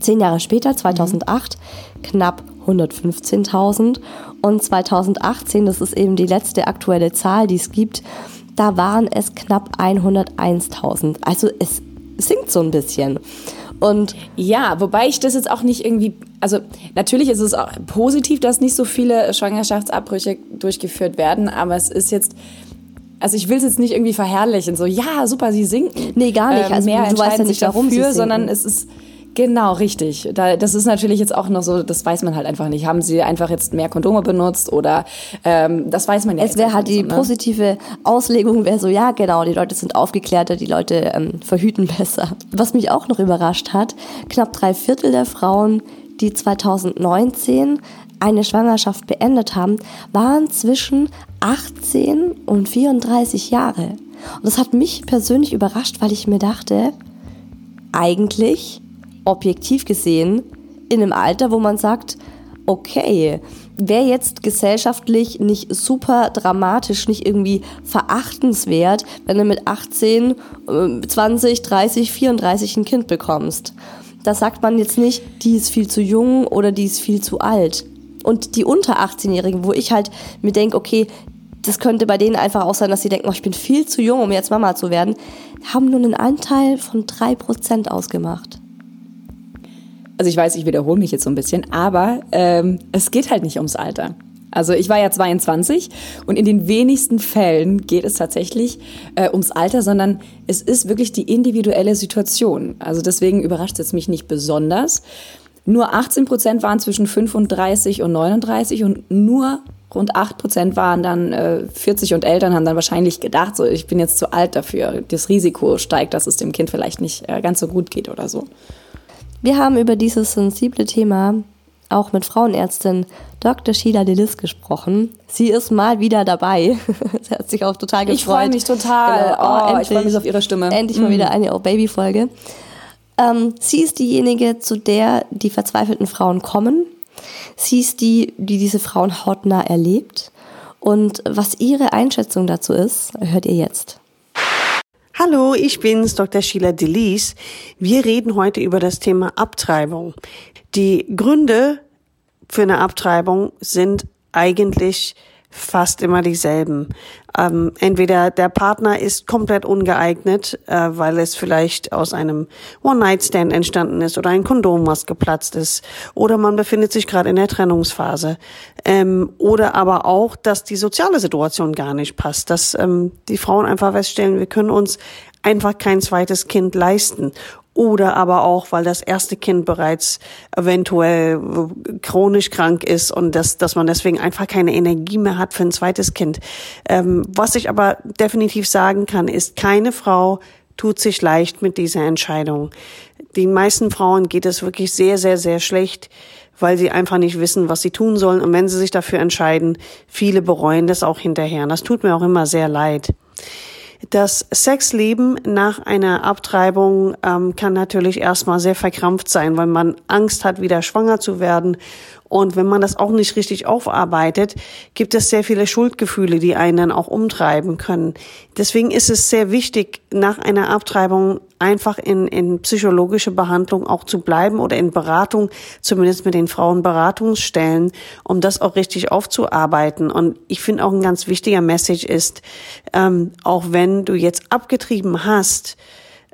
Zehn Jahre später, 2008, mhm. knapp 115.000 und 2018, das ist eben die letzte aktuelle Zahl, die es gibt, da waren es knapp 101.000. Also es sinkt so ein bisschen. Und ja, wobei ich das jetzt auch nicht irgendwie, also natürlich ist es auch positiv, dass nicht so viele Schwangerschaftsabbrüche durchgeführt werden, aber es ist jetzt, also ich will es jetzt nicht irgendwie verherrlichen, so ja, super, sie sinken. Nee, gar nicht. Ähm, also mehr du weißt ja nicht, dafür, sondern es ist Genau, richtig. Da, das ist natürlich jetzt auch noch so, das weiß man halt einfach nicht. Haben sie einfach jetzt mehr Kondome benutzt oder ähm, das weiß man ja Es wäre halt die so, ne? positive Auslegung, wäre so, ja genau, die Leute sind aufgeklärter, die Leute ähm, verhüten besser. Was mich auch noch überrascht hat, knapp drei Viertel der Frauen, die 2019 eine Schwangerschaft beendet haben, waren zwischen 18 und 34 Jahre. Und das hat mich persönlich überrascht, weil ich mir dachte, eigentlich objektiv gesehen in einem Alter, wo man sagt, okay, wäre jetzt gesellschaftlich nicht super dramatisch, nicht irgendwie verachtenswert, wenn du mit 18, 20, 30, 34 ein Kind bekommst. Da sagt man jetzt nicht, die ist viel zu jung oder die ist viel zu alt. Und die unter 18-Jährigen, wo ich halt mir denke, okay, das könnte bei denen einfach auch sein, dass sie denken, oh, ich bin viel zu jung, um jetzt Mama zu werden, haben nur einen Anteil von 3% ausgemacht also ich weiß, ich wiederhole mich jetzt so ein bisschen, aber ähm, es geht halt nicht ums Alter. Also ich war ja 22 und in den wenigsten Fällen geht es tatsächlich äh, ums Alter, sondern es ist wirklich die individuelle Situation. Also deswegen überrascht es mich nicht besonders. Nur 18 Prozent waren zwischen 35 und 39 und nur rund 8 Prozent waren dann äh, 40 und älter und haben dann wahrscheinlich gedacht, so ich bin jetzt zu alt dafür. Das Risiko steigt, dass es dem Kind vielleicht nicht äh, ganz so gut geht oder so. Wir haben über dieses sensible Thema auch mit Frauenärztin Dr. Sheila Delis gesprochen. Sie ist mal wieder dabei. Sie hat sich auch total gefreut. Ich freue mich total. Genau. Oh, oh, endlich, ich freue mich auf ihre Stimme. Endlich mal mm. wieder eine Oh Baby Folge. Ähm, sie ist diejenige, zu der die verzweifelten Frauen kommen. Sie ist die, die diese Frauen hautnah erlebt. Und was ihre Einschätzung dazu ist, hört ihr jetzt. Hallo, ich bin's, Dr. Sheila Delis. Wir reden heute über das Thema Abtreibung. Die Gründe für eine Abtreibung sind eigentlich fast immer dieselben. Ähm, entweder der Partner ist komplett ungeeignet, äh, weil es vielleicht aus einem One-Night-Stand entstanden ist oder ein Kondom, was geplatzt ist, oder man befindet sich gerade in der Trennungsphase, ähm, oder aber auch, dass die soziale Situation gar nicht passt, dass ähm, die Frauen einfach feststellen, wir können uns einfach kein zweites Kind leisten oder aber auch, weil das erste Kind bereits eventuell chronisch krank ist und dass, dass man deswegen einfach keine Energie mehr hat für ein zweites Kind. Ähm, was ich aber definitiv sagen kann, ist, keine Frau tut sich leicht mit dieser Entscheidung. Den meisten Frauen geht es wirklich sehr, sehr, sehr schlecht, weil sie einfach nicht wissen, was sie tun sollen. Und wenn sie sich dafür entscheiden, viele bereuen das auch hinterher. Und das tut mir auch immer sehr leid. Das Sexleben nach einer Abtreibung ähm, kann natürlich erstmal sehr verkrampft sein, weil man Angst hat, wieder schwanger zu werden und wenn man das auch nicht richtig aufarbeitet, gibt es sehr viele Schuldgefühle, die einen dann auch umtreiben können. Deswegen ist es sehr wichtig, nach einer Abtreibung einfach in, in psychologische Behandlung auch zu bleiben oder in Beratung, zumindest mit den Frauenberatungsstellen, um das auch richtig aufzuarbeiten. Und ich finde auch ein ganz wichtiger Message ist, ähm, auch wenn du jetzt abgetrieben hast,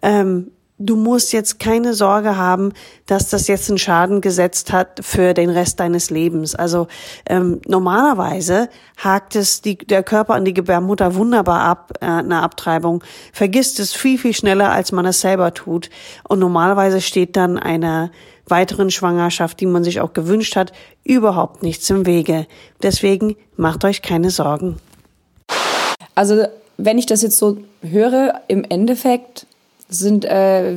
ähm, du musst jetzt keine Sorge haben, dass das jetzt einen Schaden gesetzt hat für den Rest deines Lebens. Also ähm, normalerweise hakt es die, der Körper an die Gebärmutter wunderbar ab, äh, eine Abtreibung, vergisst es viel, viel schneller, als man es selber tut. Und normalerweise steht dann einer weiteren Schwangerschaft, die man sich auch gewünscht hat, überhaupt nichts im Wege. Deswegen macht euch keine Sorgen. Also wenn ich das jetzt so höre, im Endeffekt sind äh,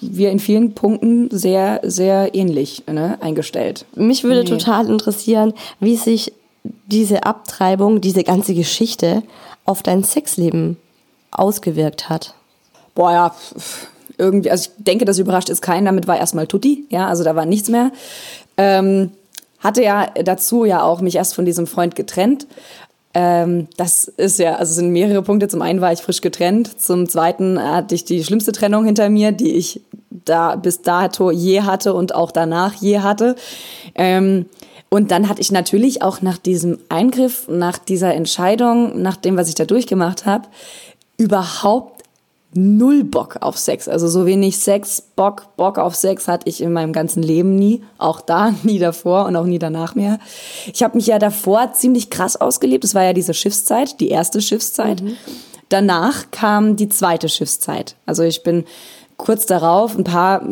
wir in vielen Punkten sehr, sehr ähnlich ne, eingestellt. Mich würde nee. total interessieren, wie sich diese Abtreibung, diese ganze Geschichte auf dein Sexleben ausgewirkt hat. Boah, ja, irgendwie, also ich denke, das überrascht ist keinen, damit war erstmal Tutti, ja, also da war nichts mehr. Ähm, hatte ja dazu ja auch mich erst von diesem Freund getrennt ähm, das ist ja, also sind mehrere Punkte. Zum einen war ich frisch getrennt, zum zweiten hatte ich die schlimmste Trennung hinter mir, die ich da bis dato je hatte und auch danach je hatte. Ähm, und dann hatte ich natürlich auch nach diesem Eingriff, nach dieser Entscheidung, nach dem, was ich da durchgemacht habe, überhaupt null Bock auf Sex. Also so wenig Sex, Bock, Bock auf Sex hatte ich in meinem ganzen Leben nie. Auch da, nie davor und auch nie danach mehr. Ich habe mich ja davor ziemlich krass ausgelebt. Das war ja diese Schiffszeit, die erste Schiffszeit. Mhm. Danach kam die zweite Schiffszeit. Also ich bin kurz darauf, ein paar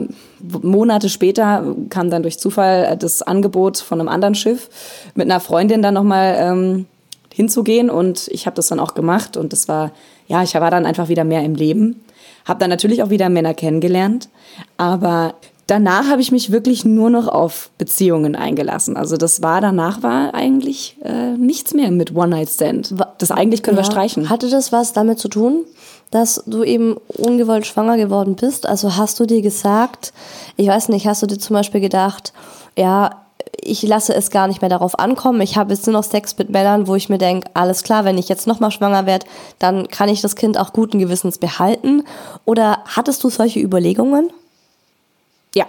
Monate später, kam dann durch Zufall das Angebot von einem anderen Schiff mit einer Freundin dann nochmal ähm, hinzugehen. Und ich habe das dann auch gemacht und das war ja, ich war dann einfach wieder mehr im Leben. Habe dann natürlich auch wieder Männer kennengelernt. Aber danach habe ich mich wirklich nur noch auf Beziehungen eingelassen. Also das war, danach war eigentlich äh, nichts mehr mit One-Night-Stand. Das eigentlich können ja. wir streichen. Hatte das was damit zu tun, dass du eben ungewollt schwanger geworden bist? Also hast du dir gesagt, ich weiß nicht, hast du dir zum Beispiel gedacht, ja, ich lasse es gar nicht mehr darauf ankommen. Ich habe jetzt nur noch Sex mit Männern, wo ich mir denke, alles klar, wenn ich jetzt nochmal schwanger werde, dann kann ich das Kind auch guten Gewissens behalten. Oder hattest du solche Überlegungen? Ja,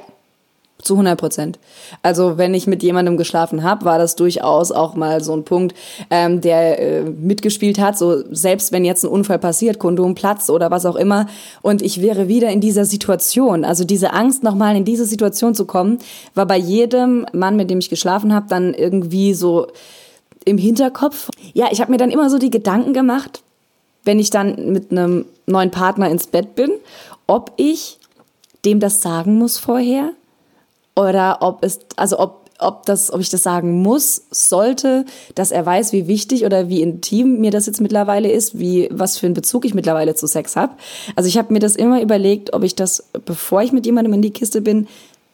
zu 100 Prozent. Also wenn ich mit jemandem geschlafen habe, war das durchaus auch mal so ein Punkt, ähm, der äh, mitgespielt hat. So selbst wenn jetzt ein Unfall passiert, Kondom platzt oder was auch immer, und ich wäre wieder in dieser Situation. Also diese Angst, nochmal in diese Situation zu kommen, war bei jedem Mann, mit dem ich geschlafen habe, dann irgendwie so im Hinterkopf. Ja, ich habe mir dann immer so die Gedanken gemacht, wenn ich dann mit einem neuen Partner ins Bett bin, ob ich dem das sagen muss vorher oder ob es, also ob, ob das, ob ich das sagen muss, sollte, dass er weiß, wie wichtig oder wie intim mir das jetzt mittlerweile ist, wie, was für einen Bezug ich mittlerweile zu Sex habe. Also ich habe mir das immer überlegt, ob ich das, bevor ich mit jemandem in die Kiste bin,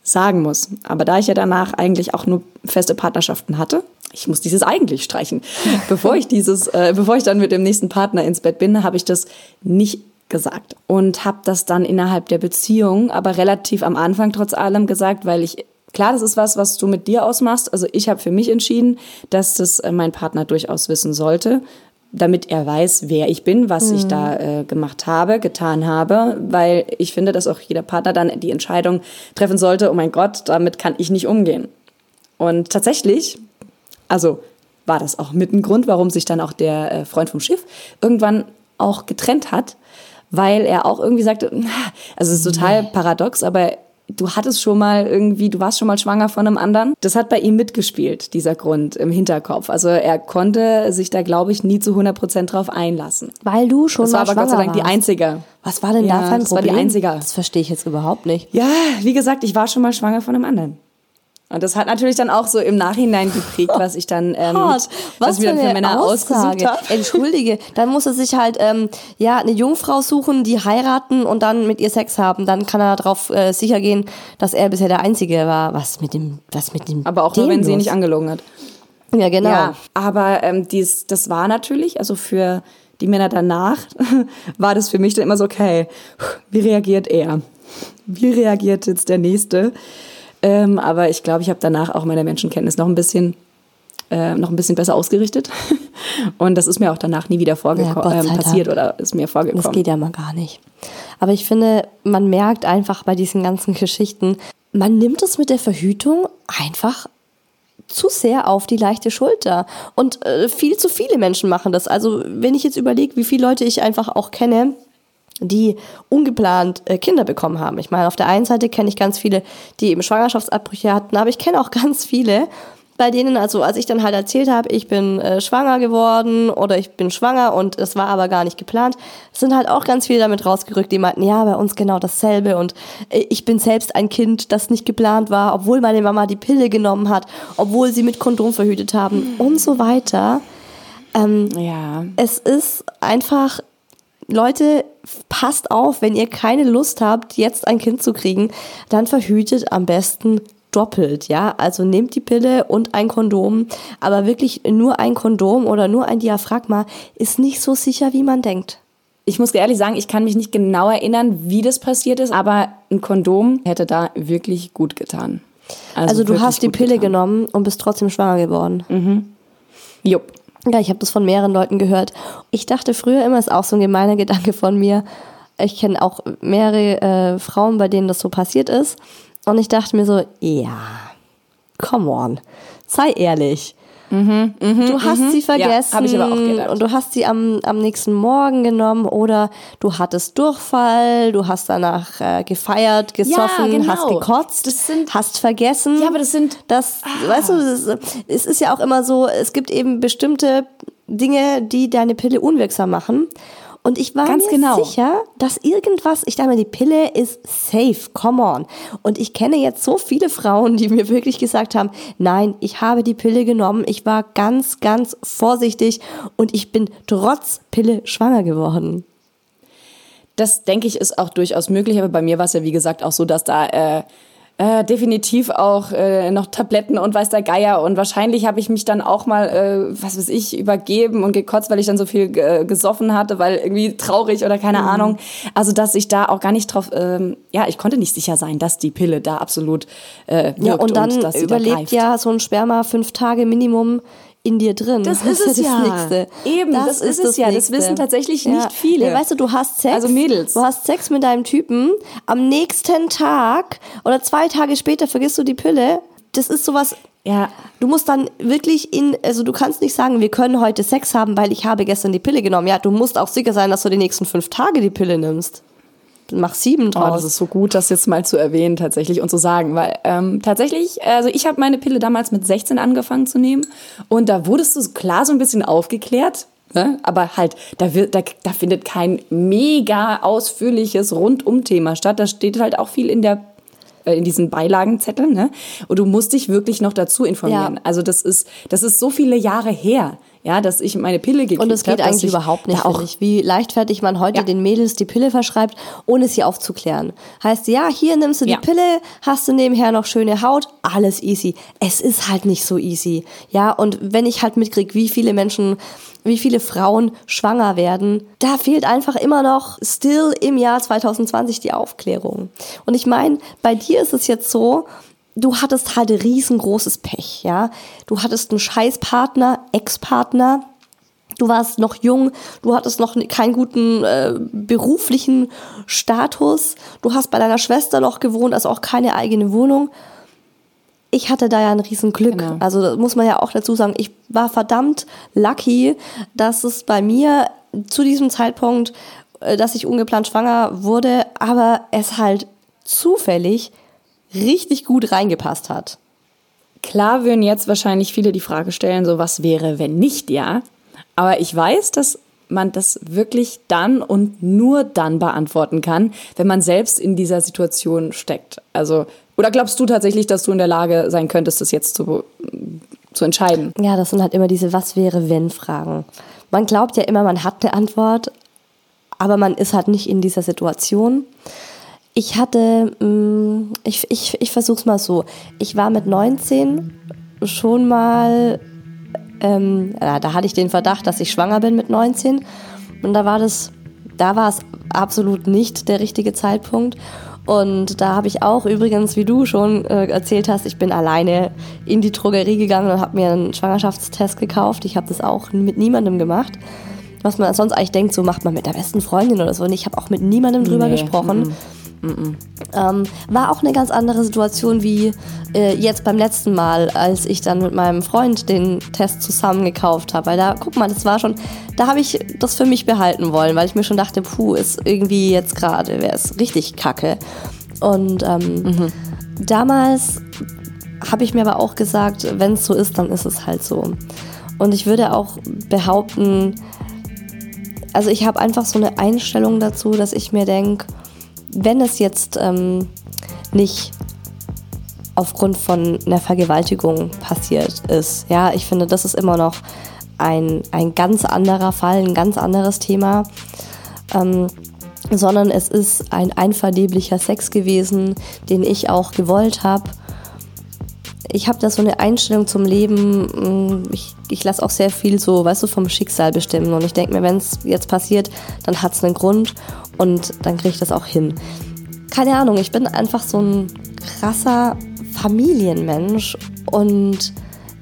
sagen muss. Aber da ich ja danach eigentlich auch nur feste Partnerschaften hatte, ich muss dieses eigentlich streichen. Bevor ich dieses, äh, bevor ich dann mit dem nächsten Partner ins Bett bin, habe ich das nicht gesagt und habe das dann innerhalb der Beziehung, aber relativ am Anfang trotz allem gesagt, weil ich klar, das ist was, was du mit dir ausmachst. Also ich habe für mich entschieden, dass das äh, mein Partner durchaus wissen sollte, damit er weiß, wer ich bin, was mhm. ich da äh, gemacht habe, getan habe, weil ich finde, dass auch jeder Partner dann die Entscheidung treffen sollte, oh mein Gott, damit kann ich nicht umgehen. Und tatsächlich, also war das auch mit ein Grund, warum sich dann auch der äh, Freund vom Schiff irgendwann auch getrennt hat, weil er auch irgendwie sagte, also es ist total paradox, aber du hattest schon mal irgendwie, du warst schon mal schwanger von einem anderen. Das hat bei ihm mitgespielt, dieser Grund im Hinterkopf. Also er konnte sich da, glaube ich, nie zu 100 Prozent drauf einlassen. Weil du schon das mal war aber schwanger Gott sei Dank die warst. einzige. Was war denn Ja, da für ein das war Problem? die einzige. Das verstehe ich jetzt überhaupt nicht. Ja, wie gesagt, ich war schon mal schwanger von einem anderen. Und das hat natürlich dann auch so im Nachhinein geprägt, was ich dann, ähm, was Was ich mir dann für Männer ausgesucht habe. Entschuldige, dann muss er sich halt ähm, ja eine Jungfrau suchen, die heiraten und dann mit ihr Sex haben. Dann kann er darauf äh, sicher gehen, dass er bisher der Einzige war. Was mit dem, was mit dem? Aber auch nur, wenn sie los? nicht angelogen hat. Ja, genau. Ja, aber ähm, dies, das war natürlich, also für die Männer danach, war das für mich dann immer so, okay, wie reagiert er? Wie reagiert jetzt der Nächste? Ähm, aber ich glaube, ich habe danach auch meine Menschenkenntnis noch ein bisschen äh, noch ein bisschen besser ausgerichtet. Und das ist mir auch danach nie wieder Ja, Gott vorgeko- sei ähm, passiert oder ist mir vorgekommen. Das geht ja mal gar nicht. Aber ich finde, man merkt einfach bei diesen ganzen Geschichten, man nimmt es mit der Verhütung einfach zu sehr auf die leichte Schulter. Und äh, viel zu viele Menschen machen das. Also wenn ich jetzt überlege, wie viele Leute ich einfach auch kenne, die ungeplant äh, Kinder bekommen haben. Ich meine, auf der einen Seite kenne ich ganz viele, die eben Schwangerschaftsabbrüche hatten, aber ich kenne auch ganz viele, bei denen, also als ich dann halt erzählt habe, ich bin äh, schwanger geworden oder ich bin schwanger und es war aber gar nicht geplant, sind halt auch ganz viele damit rausgerückt, die meinten, ja, bei uns genau dasselbe und äh, ich bin selbst ein Kind, das nicht geplant war, obwohl meine Mama die Pille genommen hat, obwohl sie mit Kondom verhütet haben und so weiter. ja. Es ist einfach, Leute, passt auf, wenn ihr keine Lust habt, jetzt ein Kind zu kriegen, dann verhütet am besten doppelt, ja. Also nehmt die Pille und ein Kondom, aber wirklich nur ein Kondom oder nur ein Diaphragma ist nicht so sicher, wie man denkt. Ich muss ehrlich sagen, ich kann mich nicht genau erinnern, wie das passiert ist, aber ein Kondom hätte da wirklich gut getan. Also, du wirklich hast die Pille getan. genommen und bist trotzdem schwanger geworden. Jupp. Ja, ich habe das von mehreren Leuten gehört. Ich dachte früher immer, ist auch so ein gemeiner Gedanke von mir. Ich kenne auch mehrere äh, Frauen, bei denen das so passiert ist. Und ich dachte mir so, ja, come on, sei ehrlich. Du hast sie vergessen hab ich aber auch gedacht. und du hast sie am, am nächsten Morgen genommen oder du hattest Durchfall, du hast danach äh, gefeiert, gesoffen, genau. hast gekotzt, Das sind- hast vergessen. Ja, aber das sind- Das, weißt du, das, ist- es ist ja auch immer so, es gibt eben bestimmte Dinge, die deine Pille unwirksam machen. Und ich war Ganz mir genau. sicher, dass irgendwas, ich dachte mir, die Pille ist safe, come on. Und ich kenne jetzt so viele Frauen, die mir wirklich gesagt haben, nein, ich habe die Pille genommen, ich war ganz, ganz vorsichtig und ich bin trotz Pille schwanger geworden. Das denke ich ist auch durchaus möglich, aber bei mir war es ja wie gesagt auch so, dass da äh, äh, definitiv auch äh, noch Tabletten und weiß der Geier und wahrscheinlich habe ich mich dann auch mal, äh, was weiß ich, übergeben und gekotzt, weil ich dann so viel äh, gesoffen hatte, weil irgendwie traurig oder keine Ahnung. Also dass ich da auch gar nicht drauf, ähm, ja, ich konnte nicht sicher sein, dass die Pille da absolut äh, wirkt Ja, und dann da überlebt greift. ja so ein Sperma fünf Tage Minimum in dir drin. Das ist es das ja. Nächste. Eben, das ist es ja. Das wissen tatsächlich nicht viele. Nee, weißt du, du hast Sex. Also Mädels. Du hast Sex mit deinem Typen. Am nächsten Tag oder zwei Tage später vergisst du die Pille. Das ist sowas. Ja. Du musst dann wirklich in, also du kannst nicht sagen, wir können heute Sex haben, weil ich habe gestern die Pille genommen. Ja, du musst auch sicher sein, dass du die nächsten fünf Tage die Pille nimmst. Mach sieben Oh, draus. das ist so gut, das jetzt mal zu erwähnen tatsächlich und zu sagen, weil ähm, tatsächlich, also ich habe meine Pille damals mit 16 angefangen zu nehmen und da wurdest du klar so ein bisschen aufgeklärt, ne? aber halt, da, wird, da, da findet kein mega ausführliches Rundum-Thema statt, da steht halt auch viel in der äh, in diesen Beilagenzetteln, ne? Und du musst dich wirklich noch dazu informieren. Ja. Also das ist, das ist so viele Jahre her, ja, dass ich meine Pille gekriegt habe. Und es geht dass eigentlich ich überhaupt nicht, auch ich, wie leichtfertig man heute Ja. den Mädels die Pille verschreibt, ohne sie aufzuklären. Heißt, ja, hier nimmst du die Ja. Pille, hast du nebenher noch schöne Haut, alles easy. Es ist halt nicht so easy. Ja, und wenn ich halt mitkrieg, wie viele Menschen, wie viele Frauen schwanger werden, da fehlt einfach immer noch still im Jahr 2020 die Aufklärung. Und ich meine, bei dir ist es jetzt so, du hattest halt riesengroßes Pech, ja. Du hattest einen Scheißpartner, Ex-Partner, Du warst noch jung, du hattest noch keinen guten äh, beruflichen Status, du hast bei deiner Schwester noch gewohnt, also auch keine eigene Wohnung. Ich hatte da ja ein Riesenglück. Genau. Also das muss man ja auch dazu sagen, ich war verdammt lucky, dass es bei mir zu diesem Zeitpunkt, äh, dass ich ungeplant schwanger wurde, aber es halt zufällig richtig gut reingepasst hat. Klar würden jetzt wahrscheinlich viele die Frage stellen, so was wäre, wenn nicht, ja. Aber ich weiß, dass man das wirklich dann und nur dann beantworten kann, wenn man selbst in dieser Situation steckt. Also, oder glaubst du tatsächlich, dass du in der Lage sein könntest, das jetzt zu, zu entscheiden? Ja, das sind halt immer diese Was wäre, wenn Fragen. Man glaubt ja immer, man hat eine Antwort, aber man ist halt nicht in dieser Situation. Ich hatte, mm, ich, ich, ich versuch's mal so. Ich war mit 19 schon mal, ähm, da hatte ich den Verdacht, dass ich schwanger bin mit 19. Und da war das, da war es absolut nicht der richtige Zeitpunkt. Und da habe ich auch übrigens, wie du schon äh, erzählt hast, ich bin alleine in die Drogerie gegangen und habe mir einen Schwangerschaftstest gekauft. Ich habe das auch mit niemandem gemacht. Was man sonst eigentlich denkt, so macht man mit der besten Freundin oder so. Und ich habe auch mit niemandem drüber nee. gesprochen. Mhm. Ähm, war auch eine ganz andere Situation wie äh, jetzt beim letzten Mal, als ich dann mit meinem Freund den Test zusammen gekauft habe. Weil da, guck mal, das war schon, da habe ich das für mich behalten wollen, weil ich mir schon dachte, puh, ist irgendwie jetzt gerade, wäre es richtig kacke. Und ähm, mhm. damals habe ich mir aber auch gesagt, wenn es so ist, dann ist es halt so. Und ich würde auch behaupten, also ich habe einfach so eine Einstellung dazu, dass ich mir denke, wenn es jetzt ähm, nicht aufgrund von einer Vergewaltigung passiert ist, ja, ich finde, das ist immer noch ein, ein ganz anderer Fall, ein ganz anderes Thema. Ähm, sondern es ist ein einvernehmlicher Sex gewesen, den ich auch gewollt habe. Ich habe da so eine Einstellung zum Leben. Mm, ich, ich lasse auch sehr viel so, weißt du, vom Schicksal bestimmen. Und ich denke mir, wenn es jetzt passiert, dann hat es einen Grund und dann kriege ich das auch hin. Keine Ahnung, ich bin einfach so ein krasser Familienmensch und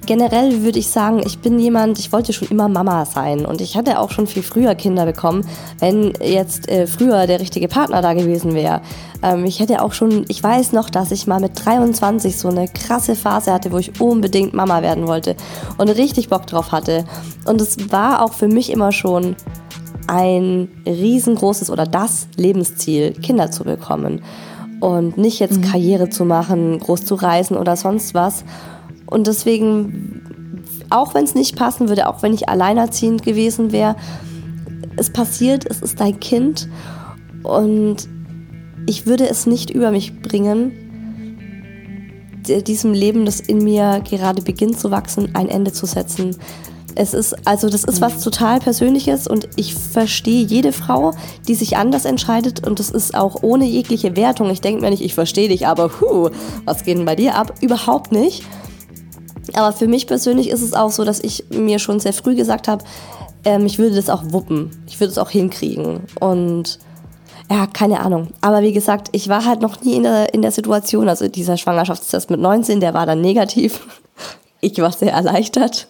generell würde ich sagen, ich bin jemand, ich wollte schon immer Mama sein und ich hatte auch schon viel früher Kinder bekommen, wenn jetzt äh, früher der richtige Partner da gewesen wäre. Ähm, ich hätte auch schon, ich weiß noch, dass ich mal mit 23 so eine krasse Phase hatte, wo ich unbedingt Mama werden wollte und richtig Bock drauf hatte. Und es war auch für mich immer schon ein riesengroßes oder das Lebensziel, Kinder zu bekommen. Und nicht jetzt mhm. Karriere zu machen, groß zu reisen oder sonst was. Und deswegen, auch wenn es nicht passen würde, auch wenn ich alleinerziehend gewesen wäre, es passiert, es ist dein Kind. Und ich würde es nicht über mich bringen, diesem Leben, das in mir gerade beginnt zu wachsen, ein Ende zu setzen. Es ist, also das ist was total Persönliches und ich verstehe jede Frau, die sich anders entscheidet und das ist auch ohne jegliche Wertung. Ich denke mir nicht, ich verstehe dich, aber hu, was geht denn bei dir ab? Überhaupt nicht. Aber für mich persönlich ist es auch so, dass ich mir schon sehr früh gesagt habe, ähm, ich würde das auch wuppen. Ich würde es auch hinkriegen. Und ja, keine Ahnung. Aber wie gesagt, ich war halt noch nie in der, in der Situation, also dieser Schwangerschaftstest mit 19, der war dann negativ. Ich war sehr erleichtert.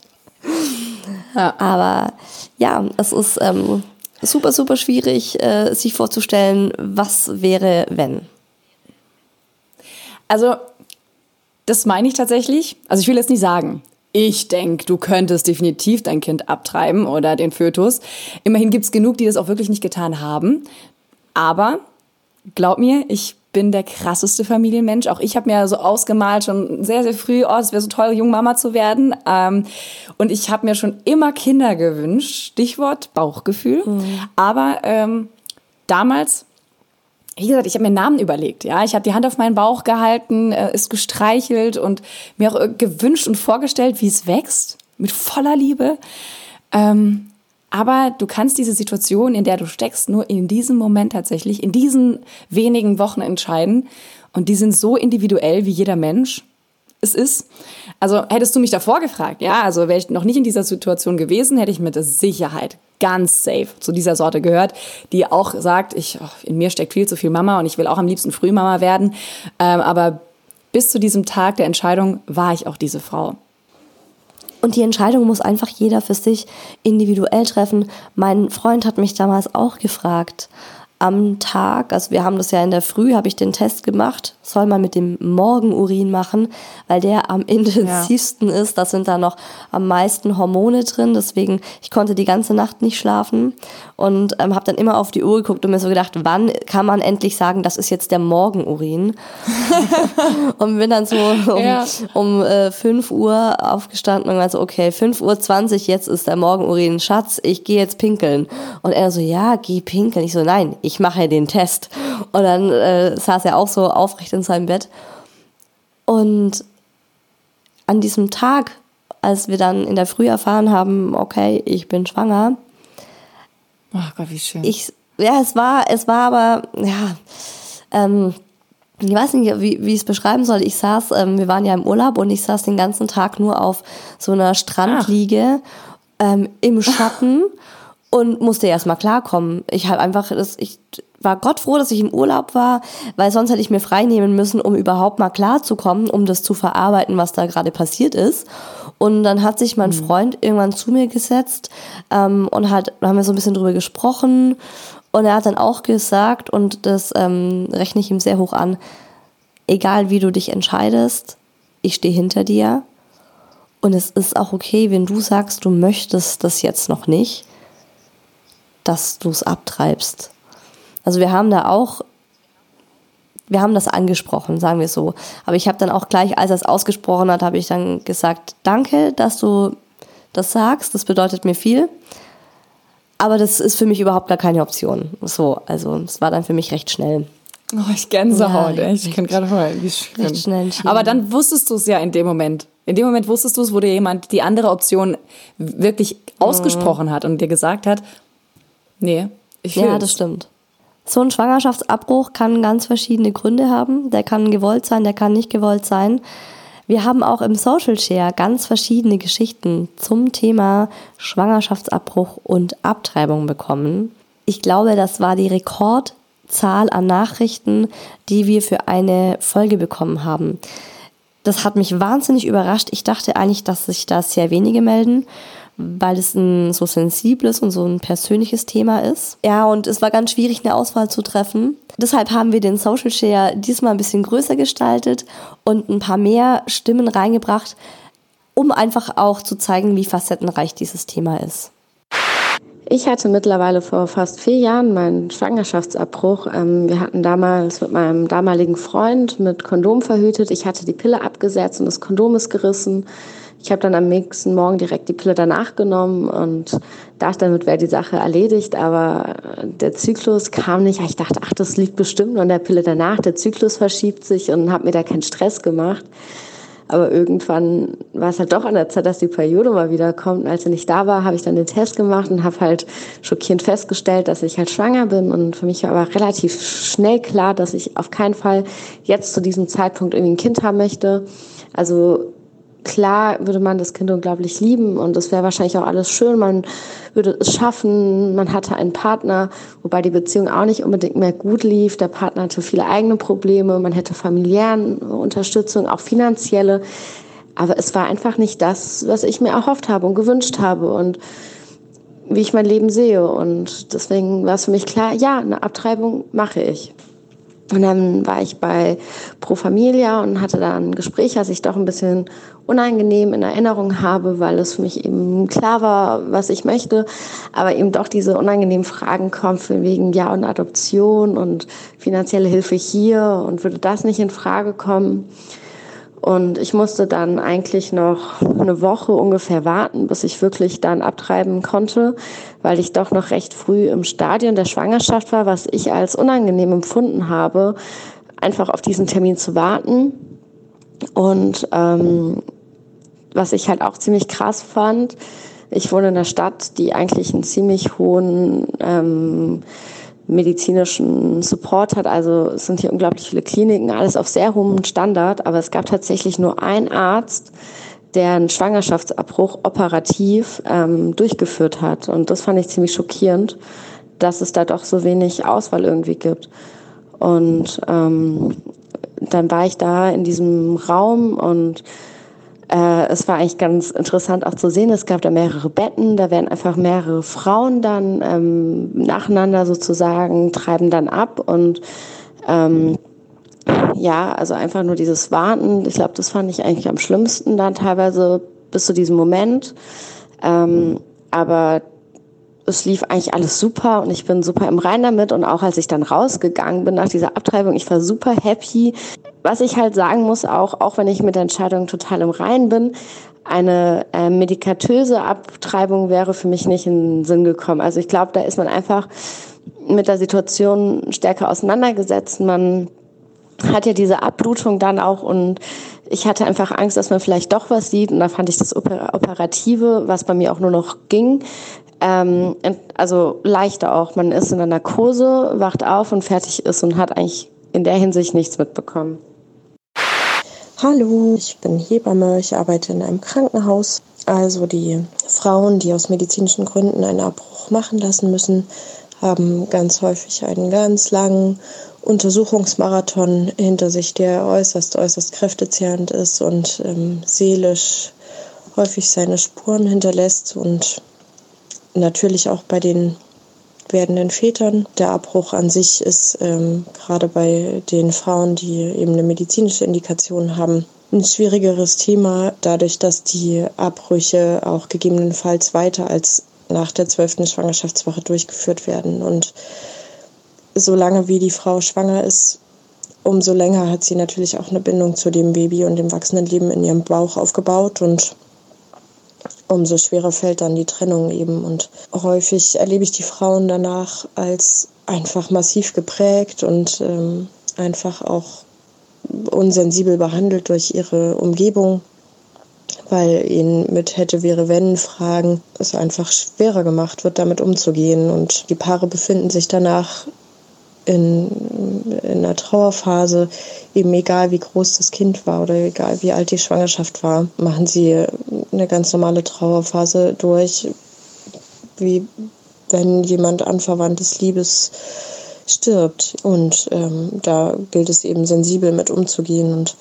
Ja. Aber ja, es ist ähm, super, super schwierig, äh, sich vorzustellen, was wäre, wenn. Also, das meine ich tatsächlich. Also, ich will jetzt nicht sagen, ich denke, du könntest definitiv dein Kind abtreiben oder den Fötus. Immerhin gibt es genug, die das auch wirklich nicht getan haben. Aber glaub mir, ich bin der krasseste Familienmensch. Auch ich habe mir so ausgemalt, schon sehr, sehr früh, oh, es wäre so toll, Jungmama zu werden. Ähm, und ich habe mir schon immer Kinder gewünscht. Stichwort Bauchgefühl. Mhm. Aber ähm, damals wie gesagt, ich habe mir einen Namen überlegt. Ja, ich habe die Hand auf meinen Bauch gehalten, äh, ist gestreichelt und mir auch äh, gewünscht und vorgestellt, wie es wächst mit voller Liebe. Ähm, aber du kannst diese Situation, in der du steckst, nur in diesem Moment tatsächlich, in diesen wenigen Wochen entscheiden. Und die sind so individuell wie jeder Mensch es ist. Also hättest du mich davor gefragt, ja, also wäre ich noch nicht in dieser Situation gewesen, hätte ich mit Sicherheit ganz safe zu dieser Sorte gehört, die auch sagt, ich, oh, in mir steckt viel zu viel Mama und ich will auch am liebsten Frühmama werden. Ähm, aber bis zu diesem Tag der Entscheidung war ich auch diese Frau. Und die Entscheidung muss einfach jeder für sich individuell treffen. Mein Freund hat mich damals auch gefragt, am Tag, also wir haben das ja in der Früh, habe ich den Test gemacht, soll man mit dem Morgenurin machen, weil der am intensivsten ja. ist. Da sind da noch am meisten Hormone drin. Deswegen, ich konnte die ganze Nacht nicht schlafen und ähm, habe dann immer auf die Uhr geguckt und mir so gedacht, wann kann man endlich sagen, das ist jetzt der Morgenurin? und bin dann so um, ja. um äh, 5 Uhr aufgestanden und war so, okay, 5.20 Uhr, jetzt ist der Morgenurin. Schatz, ich gehe jetzt pinkeln. Und er so, ja, geh pinkeln. Ich so, nein, ich mache den Test. Und dann äh, saß er auch so aufrecht in seinem Bett. Und an diesem Tag, als wir dann in der Früh erfahren haben, okay, ich bin schwanger. Ach Gott, wie schön. Ich, ja, es war, es war aber, ja, ähm, ich weiß nicht, wie, wie ich es beschreiben soll. Ich saß, ähm, wir waren ja im Urlaub und ich saß den ganzen Tag nur auf so einer Strandliege ähm, im Schatten und musste erst mal klarkommen. Ich habe einfach, das, ich war Gott froh, dass ich im Urlaub war, weil sonst hätte ich mir frei nehmen müssen, um überhaupt mal klarzukommen, um das zu verarbeiten, was da gerade passiert ist. Und dann hat sich mein mhm. Freund irgendwann zu mir gesetzt ähm, und hat, haben wir so ein bisschen drüber gesprochen. Und er hat dann auch gesagt, und das ähm, rechne ich ihm sehr hoch an, egal wie du dich entscheidest, ich stehe hinter dir. Und es ist auch okay, wenn du sagst, du möchtest das jetzt noch nicht, dass du es abtreibst. Also wir haben da auch, wir haben das angesprochen, sagen wir so. Aber ich habe dann auch gleich, als er es ausgesprochen hat, habe ich dann gesagt, danke, dass du das sagst, das bedeutet mir viel. Aber das ist für mich überhaupt gar keine Option. So, also es war dann für mich recht schnell. Oh, ich Gänsehaut, ja, Ich kann gerade heulen, wie schön. Schnell Aber dann wusstest du es ja in dem Moment. In dem Moment wusstest du es, wo dir jemand die andere Option wirklich mhm. ausgesprochen hat und dir gesagt hat, nee, ich will Ja, das stimmt. So ein Schwangerschaftsabbruch kann ganz verschiedene Gründe haben. Der kann gewollt sein, der kann nicht gewollt sein. Wir haben auch im Social Share ganz verschiedene Geschichten zum Thema Schwangerschaftsabbruch und Abtreibung bekommen. Ich glaube, das war die Rekordzahl an Nachrichten, die wir für eine Folge bekommen haben. Das hat mich wahnsinnig überrascht. Ich dachte eigentlich, dass sich da sehr wenige melden weil es ein so sensibles und so ein persönliches Thema ist. Ja, und es war ganz schwierig, eine Auswahl zu treffen. Deshalb haben wir den Social Share diesmal ein bisschen größer gestaltet und ein paar mehr Stimmen reingebracht, um einfach auch zu zeigen, wie facettenreich dieses Thema ist. Ich hatte mittlerweile vor fast vier Jahren meinen Schwangerschaftsabbruch. Ähm, wir hatten damals mit meinem damaligen Freund mit Kondom verhütet. Ich hatte die Pille abgesetzt und das Kondom ist gerissen. Ich habe dann am nächsten Morgen direkt die Pille danach genommen und dachte, damit wäre die Sache erledigt, aber der Zyklus kam nicht. Ich dachte, ach, das liegt bestimmt an der Pille danach. Der Zyklus verschiebt sich und habe mir da keinen Stress gemacht. Aber irgendwann war es halt doch an der Zeit, dass die Periode mal wieder kommt. Und als er nicht da war, habe ich dann den Test gemacht und habe halt schockierend festgestellt, dass ich halt schwanger bin. Und für mich war aber relativ schnell klar, dass ich auf keinen Fall jetzt zu diesem Zeitpunkt irgendwie ein Kind haben möchte. Also klar würde man das Kind unglaublich lieben und es wäre wahrscheinlich auch alles schön. Man würde es schaffen, man hatte einen Partner, wobei die Beziehung auch nicht unbedingt mehr gut lief. Der Partner hatte viele eigene Probleme, man hätte familiären Unterstützung, auch finanzielle. Aber es war einfach nicht das, was ich mir erhofft habe und gewünscht habe und wie ich mein Leben sehe. Und deswegen war es für mich klar, ja, eine Abtreibung mache ich. Und dann war ich bei Pro Familia und hatte da ein Gespräch, was ich doch ein bisschen unangenehm in Erinnerung habe, weil es für mich eben klar war, was ich möchte, aber eben doch diese unangenehmen Fragen kommen von wegen Ja und Adoption und finanzielle Hilfe hier und würde das nicht in Frage kommen. Und ich musste dann eigentlich noch eine Woche ungefähr warten, bis ich wirklich dann abtreiben konnte, weil ich doch noch recht früh im Stadion der Schwangerschaft war, was ich als unangenehm empfunden habe, einfach auf diesen Termin zu warten. Und ähm, was ich halt auch ziemlich krass fand, ich wohne in einer Stadt, die eigentlich einen ziemlich hohen ähm, medizinischen Support hat. Also es sind hier unglaublich viele Kliniken, alles auf sehr hohem Standard, aber es gab tatsächlich nur einen Arzt, der einen Schwangerschaftsabbruch operativ ähm, durchgeführt hat. Und das fand ich ziemlich schockierend, dass es da doch so wenig Auswahl irgendwie gibt. Und ähm, dann war ich da in diesem Raum und äh, es war eigentlich ganz interessant auch zu sehen. Es gab da mehrere Betten, da werden einfach mehrere Frauen dann ähm, nacheinander sozusagen, treiben dann ab und ähm, ja, also einfach nur dieses Warten. Ich glaube, das fand ich eigentlich am schlimmsten dann teilweise bis zu diesem Moment. Ähm, aber es lief eigentlich alles super und ich bin super im Rein damit. Und auch als ich dann rausgegangen bin nach dieser Abtreibung, ich war super happy. Was ich halt sagen muss, auch, auch wenn ich mit der Entscheidung total im Rein bin, eine äh, medikatöse Abtreibung wäre für mich nicht in den Sinn gekommen. Also ich glaube, da ist man einfach mit der Situation stärker auseinandergesetzt. Man hat ja diese Abblutung dann auch und ich hatte einfach Angst, dass man vielleicht doch was sieht und da fand ich das Operative, was bei mir auch nur noch ging, ähm, also leichter auch. Man ist in der Narkose, wacht auf und fertig ist und hat eigentlich in der Hinsicht nichts mitbekommen. Hallo, ich bin Hebamme, ich arbeite in einem Krankenhaus. Also die Frauen, die aus medizinischen Gründen einen Abbruch machen lassen müssen, haben ganz häufig einen ganz langen Untersuchungsmarathon hinter sich, der äußerst, äußerst kräftezehrend ist und ähm, seelisch häufig seine Spuren hinterlässt und natürlich auch bei den werdenden Vätern. Der Abbruch an sich ist ähm, gerade bei den Frauen, die eben eine medizinische Indikation haben, ein schwierigeres Thema, dadurch, dass die Abbrüche auch gegebenenfalls weiter als nach der zwölften Schwangerschaftswoche durchgeführt werden. Und solange wie die Frau schwanger ist, umso länger hat sie natürlich auch eine Bindung zu dem Baby und dem wachsenden Leben in ihrem Bauch aufgebaut und umso schwerer fällt dann die Trennung eben. Und häufig erlebe ich die Frauen danach als einfach massiv geprägt und ähm, einfach auch unsensibel behandelt durch ihre Umgebung, weil ihnen mit hätte, wäre, wenn Fragen es einfach schwerer gemacht wird, damit umzugehen. Und die Paare befinden sich danach in, in einer Trauerphase, eben egal wie groß das Kind war oder egal wie alt die Schwangerschaft war, machen sie eine ganz normale Trauerphase durch, wie wenn jemand anverwandtes Liebes stirbt. Und ähm, da gilt es eben sensibel mit umzugehen und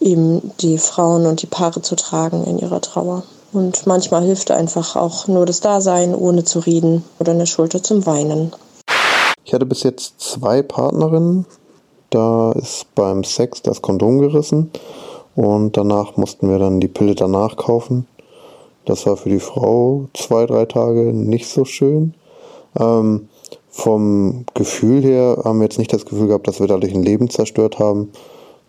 eben die Frauen und die Paare zu tragen in ihrer Trauer. Und manchmal hilft einfach auch nur das Dasein, ohne zu reden oder eine Schulter zum Weinen. Ich hatte bis jetzt zwei Partnerinnen. Da ist beim Sex das Kondom gerissen und danach mussten wir dann die Pille danach kaufen. Das war für die Frau zwei, drei Tage nicht so schön. Ähm, vom Gefühl her haben wir jetzt nicht das Gefühl gehabt, dass wir dadurch ein Leben zerstört haben.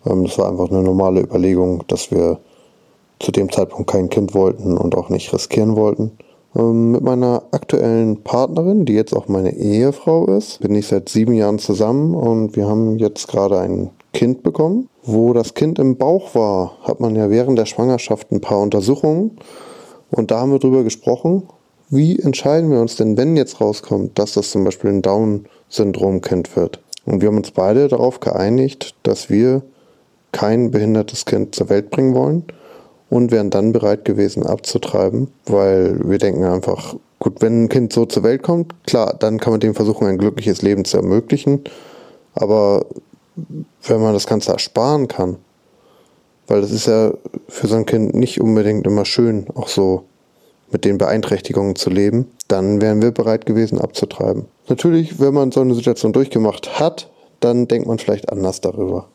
Ähm, das war einfach eine normale Überlegung, dass wir zu dem Zeitpunkt kein Kind wollten und auch nicht riskieren wollten. Ähm, mit meiner aktuellen Partnerin, die jetzt auch meine Ehefrau ist, bin ich seit sieben Jahren zusammen und wir haben jetzt gerade ein Kind bekommen. Wo das Kind im Bauch war, hat man ja während der Schwangerschaft ein paar Untersuchungen und da haben wir drüber gesprochen. Wie entscheiden wir uns denn, wenn jetzt rauskommt, dass das zum Beispiel ein Down-Syndrom-Kind wird? Und wir haben uns beide darauf geeinigt, dass wir kein behindertes Kind zur Welt bringen wollen und wären dann bereit gewesen abzutreiben, weil wir denken einfach, gut, wenn ein Kind so zur Welt kommt, klar, dann kann man dem versuchen, ein glückliches Leben zu ermöglichen, aber wenn man das Ganze ersparen kann, weil das ist ja für so ein Kind nicht unbedingt immer schön, auch so mit den Beeinträchtigungen zu leben, dann wären wir bereit gewesen abzutreiben. Natürlich, wenn man so eine Situation durchgemacht hat, dann denkt man vielleicht anders darüber.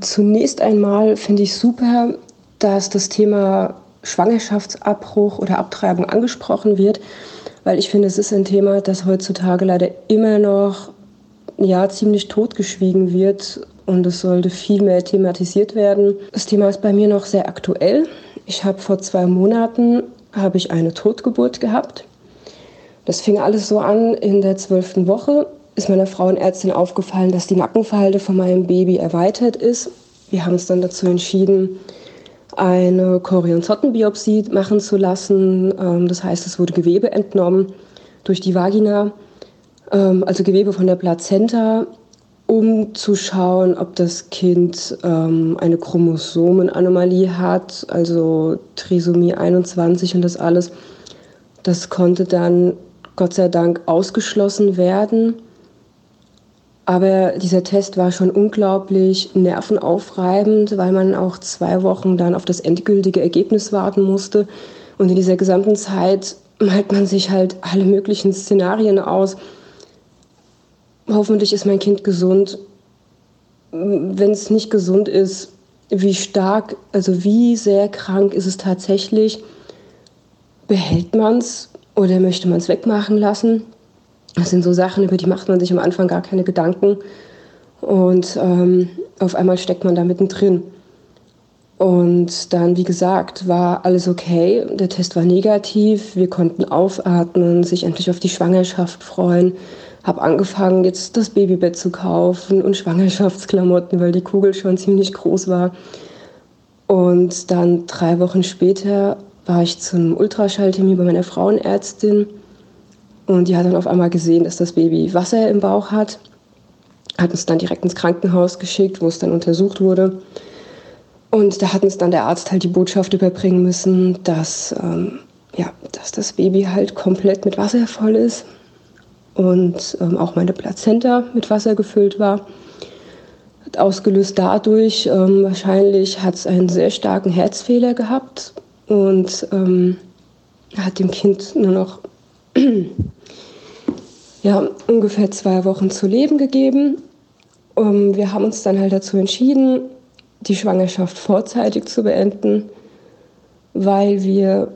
Zunächst einmal finde ich super, dass das Thema Schwangerschaftsabbruch oder Abtreibung angesprochen wird, weil ich finde, es ist ein Thema, das heutzutage leider immer noch ja, ziemlich totgeschwiegen wird und es sollte viel mehr thematisiert werden. Das Thema ist bei mir noch sehr aktuell. Ich habe vor zwei Monaten habe ich eine Totgeburt gehabt. Das fing alles so an in der zwölften Woche. Ist meiner Frauenärztin aufgefallen, dass die Nackenfalte von meinem Baby erweitert ist. Wir haben uns dann dazu entschieden, eine Chorionzottenbiopsie machen zu lassen. Ähm, das heißt, es wurde Gewebe entnommen durch die Vagina, ähm, also Gewebe von der Plazenta, um zu schauen, ob das Kind ähm, eine Chromosomenanomalie hat, also Trisomie 21 und das alles. Das konnte dann Gott sei Dank ausgeschlossen werden. Aber dieser Test war schon unglaublich nervenaufreibend, weil man auch zwei Wochen dann auf das endgültige Ergebnis warten musste. Und in dieser gesamten Zeit malt man sich halt alle möglichen Szenarien aus. Hoffentlich ist mein Kind gesund. wenn es nicht gesund ist, wie stark, also wie sehr krank ist es tatsächlich? Behält man es oder möchte man es wegmachen lassen? Das sind so Sachen, über die macht man sich am Anfang gar keine Gedanken. Und ähm, auf einmal steckt man da mittendrin. Und dann, wie gesagt, war alles okay. Der Test war negativ. Wir konnten aufatmen, sich endlich auf die Schwangerschaft freuen. Habe angefangen, jetzt das Babybett zu kaufen und Schwangerschaftsklamotten, weil die Kugel schon ziemlich groß war. Und dann drei Wochen später war ich zum Ultraschalltermin bei meiner Frauenärztin. Und die hat dann auf einmal gesehen, dass das Baby Wasser im Bauch hat. Hat uns dann direkt ins Krankenhaus geschickt, wo es dann untersucht wurde. Und da hat uns dann der Arzt halt die Botschaft überbringen müssen, dass, ähm, ja, dass das Baby halt komplett mit Wasser voll ist und ähm, auch meine Plazenta mit Wasser gefüllt war. Ausgelöst dadurch, ähm, wahrscheinlich hat es einen sehr starken Herzfehler gehabt und ähm, hat dem Kind nur noch ja, ungefähr zwei Wochen zu leben gegeben. Um, wir haben uns dann halt dazu entschieden, die Schwangerschaft vorzeitig zu beenden, weil wir,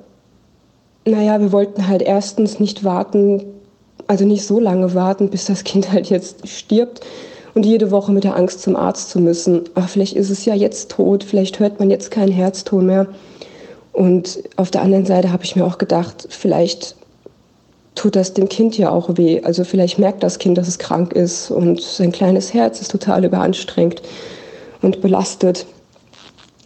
naja, wir wollten halt erstens nicht warten, also nicht so lange warten, bis das Kind halt jetzt stirbt und jede Woche mit der Angst zum Arzt zu müssen. Ach, vielleicht ist es ja jetzt tot, vielleicht hört man jetzt keinen Herzton mehr. Und auf der anderen Seite habe ich mir auch gedacht, vielleicht tut das dem Kind ja auch weh. Also vielleicht merkt das Kind, dass es krank ist und sein kleines Herz ist total überanstrengt und belastet.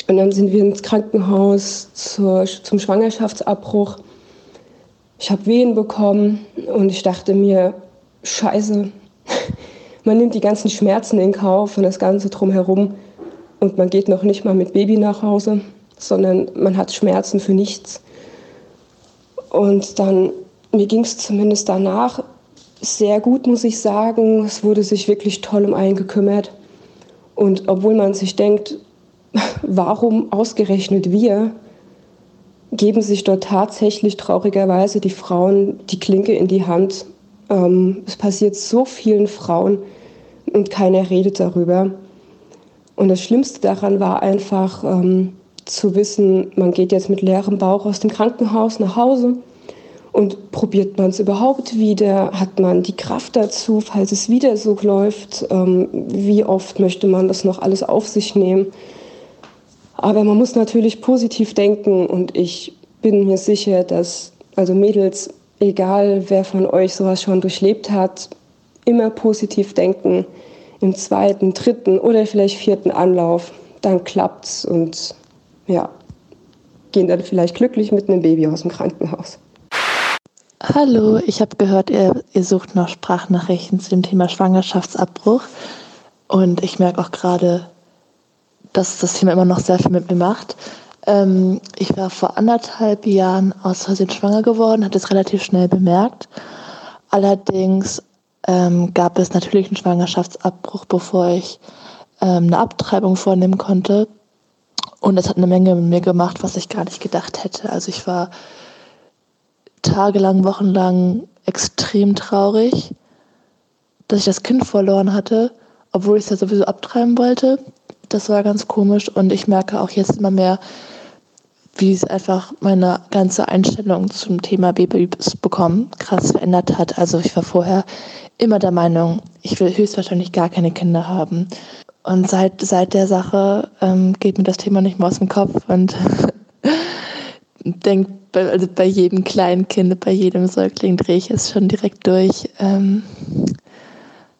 Und dann sind wir ins Krankenhaus zur, zum Schwangerschaftsabbruch. Ich habe Wehen bekommen und ich dachte mir, scheiße, man nimmt die ganzen Schmerzen in Kauf und das Ganze drumherum und man geht noch nicht mal mit Baby nach Hause, sondern man hat Schmerzen für nichts. Und dann, mir ging es zumindest danach sehr gut, muss ich sagen. Es wurde sich wirklich toll um einen gekümmert. Und obwohl man sich denkt, warum ausgerechnet wir, geben sich dort tatsächlich traurigerweise die Frauen die Klinke in die Hand. Ähm, es passiert so vielen Frauen und keiner redet darüber. Und das Schlimmste daran war einfach ähm, zu wissen, man geht jetzt mit leerem Bauch aus dem Krankenhaus nach Hause und probiert man es überhaupt wieder? Hat man die Kraft dazu, falls es wieder so läuft? Ähm, wie oft möchte man das noch alles auf sich nehmen? Aber man muss natürlich positiv denken und ich bin mir sicher, dass, also Mädels, egal wer von euch sowas schon durchlebt hat, immer positiv denken. Im zweiten, dritten oder vielleicht vierten Anlauf, dann klappt's und ja, gehen dann vielleicht glücklich mit einem Baby aus dem Krankenhaus. Hallo, ich habe gehört, ihr, ihr sucht noch Sprachnachrichten zu dem Thema Schwangerschaftsabbruch. Und ich merke auch gerade, dass das Thema immer noch sehr viel mit mir macht. Ähm, ich war vor anderthalb Jahren aus Versehen schwanger geworden, hatte es relativ schnell bemerkt. Allerdings ähm, gab es natürlich einen Schwangerschaftsabbruch, bevor ich ähm, eine Abtreibung vornehmen konnte. Und es hat eine Menge mit mir gemacht, was ich gar nicht gedacht hätte. Also ich war tagelang, wochenlang extrem traurig, dass ich das Kind verloren hatte, obwohl ich es ja sowieso abtreiben wollte. Das war ganz komisch und ich merke auch jetzt immer mehr, wie es einfach meine ganze Einstellung zum Thema Babys bekommen krass verändert hat. Also ich war vorher immer der Meinung, ich will höchstwahrscheinlich gar keine Kinder haben. Und seit, seit der Sache ähm, geht mir das Thema nicht mehr aus dem Kopf und denkt bei, also bei jedem kleinen Kind, bei jedem Säugling drehe ich es schon direkt durch. Ähm,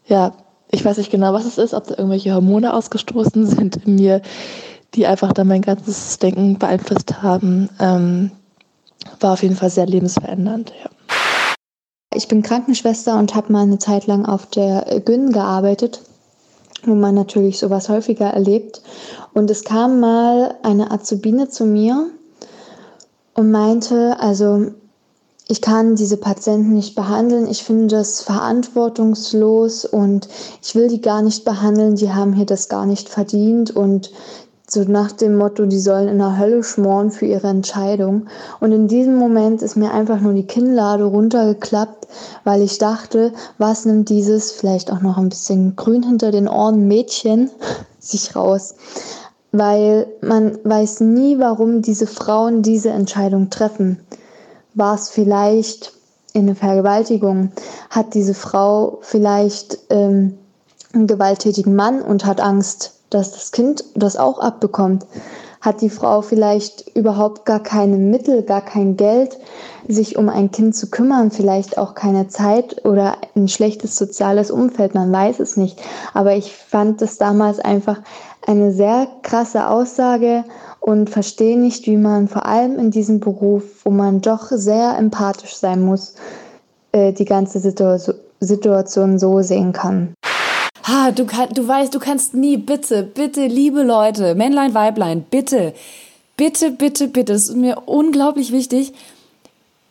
ja, ich weiß nicht genau, was es ist, ob da irgendwelche Hormone ausgestoßen sind in mir, die einfach dann mein ganzes Denken beeinflusst haben. Ähm, war auf jeden Fall sehr lebensverändernd. Ja. Ich bin Krankenschwester und habe mal eine Zeit lang auf der Gyn gearbeitet, wo man natürlich sowas häufiger erlebt. Und es kam mal eine Azubine zu mir und meinte, also ich kann diese Patienten nicht behandeln, ich finde das verantwortungslos und ich will die gar nicht behandeln, die haben hier das gar nicht verdient und So nach dem Motto, die sollen in der Hölle schmoren für ihre Entscheidung. Und in diesem Moment ist mir einfach nur die Kinnlade runtergeklappt, weil ich dachte, was nimmt dieses vielleicht auch noch ein bisschen grün hinter den Ohren Mädchen sich raus? Weil man weiß nie, warum diese Frauen diese Entscheidung treffen. War es vielleicht in eine Vergewaltigung? Hat diese Frau vielleicht ähm, einen gewalttätigen Mann und hat Angst, dass das Kind das auch abbekommt? Hat die Frau vielleicht überhaupt gar keine Mittel, gar kein Geld, sich um ein Kind zu kümmern, vielleicht auch keine Zeit oder ein schlechtes soziales Umfeld, man weiß es nicht. Aber ich fand das damals einfach eine sehr krasse Aussage und verstehe nicht, wie man vor allem in diesem Beruf, wo man doch sehr empathisch sein muss, äh, die ganze Situation so sehen kann. Ha, du, kann, du weißt, du kannst nie, bitte, bitte, liebe Leute, Männlein, Weiblein, bitte, bitte, bitte, bitte, das ist mir unglaublich wichtig,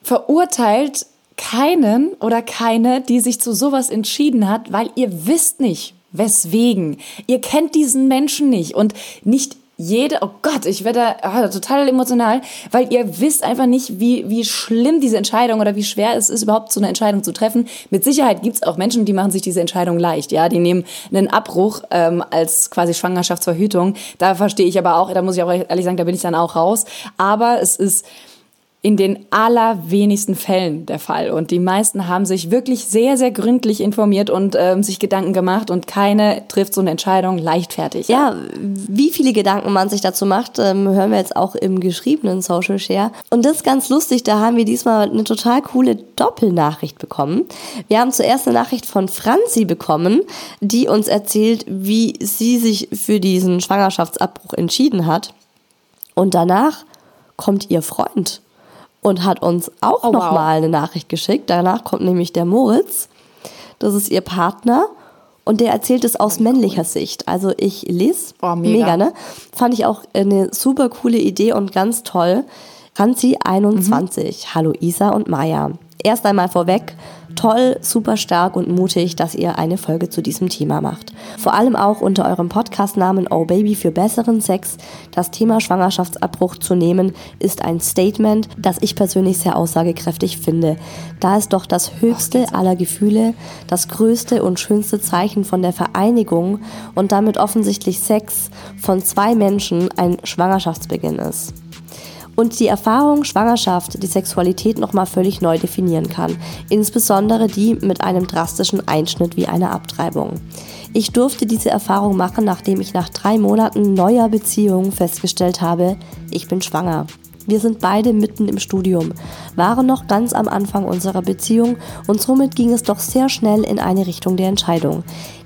verurteilt keinen oder keine, die sich zu sowas entschieden hat, weil ihr wisst nicht, weswegen. Ihr kennt diesen Menschen nicht und nicht jede, oh Gott, ich werde oh, total emotional, weil ihr wisst einfach nicht, wie, wie schlimm diese Entscheidung oder wie schwer es ist, überhaupt so eine Entscheidung zu treffen. Mit Sicherheit gibt es auch Menschen, die machen sich diese Entscheidung leicht, ja, die nehmen einen Abbruch ähm, als quasi Schwangerschaftsverhütung. Da verstehe ich aber auch, da muss ich auch ehrlich sagen, da bin ich dann auch raus. Aber es ist in den allerwenigsten Fällen der Fall. Und die meisten haben sich wirklich sehr, sehr gründlich informiert und ähm, sich Gedanken gemacht und keine trifft so eine Entscheidung leichtfertig. Ja, wie viele Gedanken man sich dazu macht, ähm, hören wir jetzt auch im geschriebenen Social Share. Und das ist ganz lustig, da haben wir diesmal eine total coole Doppelnachricht bekommen. Wir haben zuerst eine Nachricht von Franzi bekommen, die uns erzählt, wie sie sich für diesen Schwangerschaftsabbruch entschieden hat. Und danach kommt ihr Freund und hat uns auch oh, noch wow. mal eine Nachricht geschickt. Danach kommt nämlich der Moritz. Das ist ihr Partner. Und der erzählt es aus männlicher Sicht. Also ich lese. Oh, mega. mega, ne? Fand ich auch eine super coole Idee und ganz toll. Franzi 21. Mhm. Hallo Isa und Maya. Erst einmal vorweg, toll, super stark und mutig, dass ihr eine Folge zu diesem Thema macht. Vor allem auch unter eurem Podcastnamen Oh Baby für besseren Sex. Das Thema Schwangerschaftsabbruch zu nehmen, ist ein Statement, das ich persönlich sehr aussagekräftig finde, da es doch das höchste aller Gefühle, das größte und schönste Zeichen von der Vereinigung und damit offensichtlich Sex von zwei Menschen ein Schwangerschaftsbeginn ist und die Erfahrung Schwangerschaft die Sexualität nochmal völlig neu definieren kann, insbesondere die mit einem drastischen Einschnitt wie einer Abtreibung. Ich durfte diese Erfahrung machen, nachdem ich nach drei Monaten neuer Beziehung festgestellt habe, ich bin schwanger. Wir sind beide mitten im Studium, waren noch ganz am Anfang unserer Beziehung und somit ging es doch sehr schnell in eine Richtung der Entscheidung.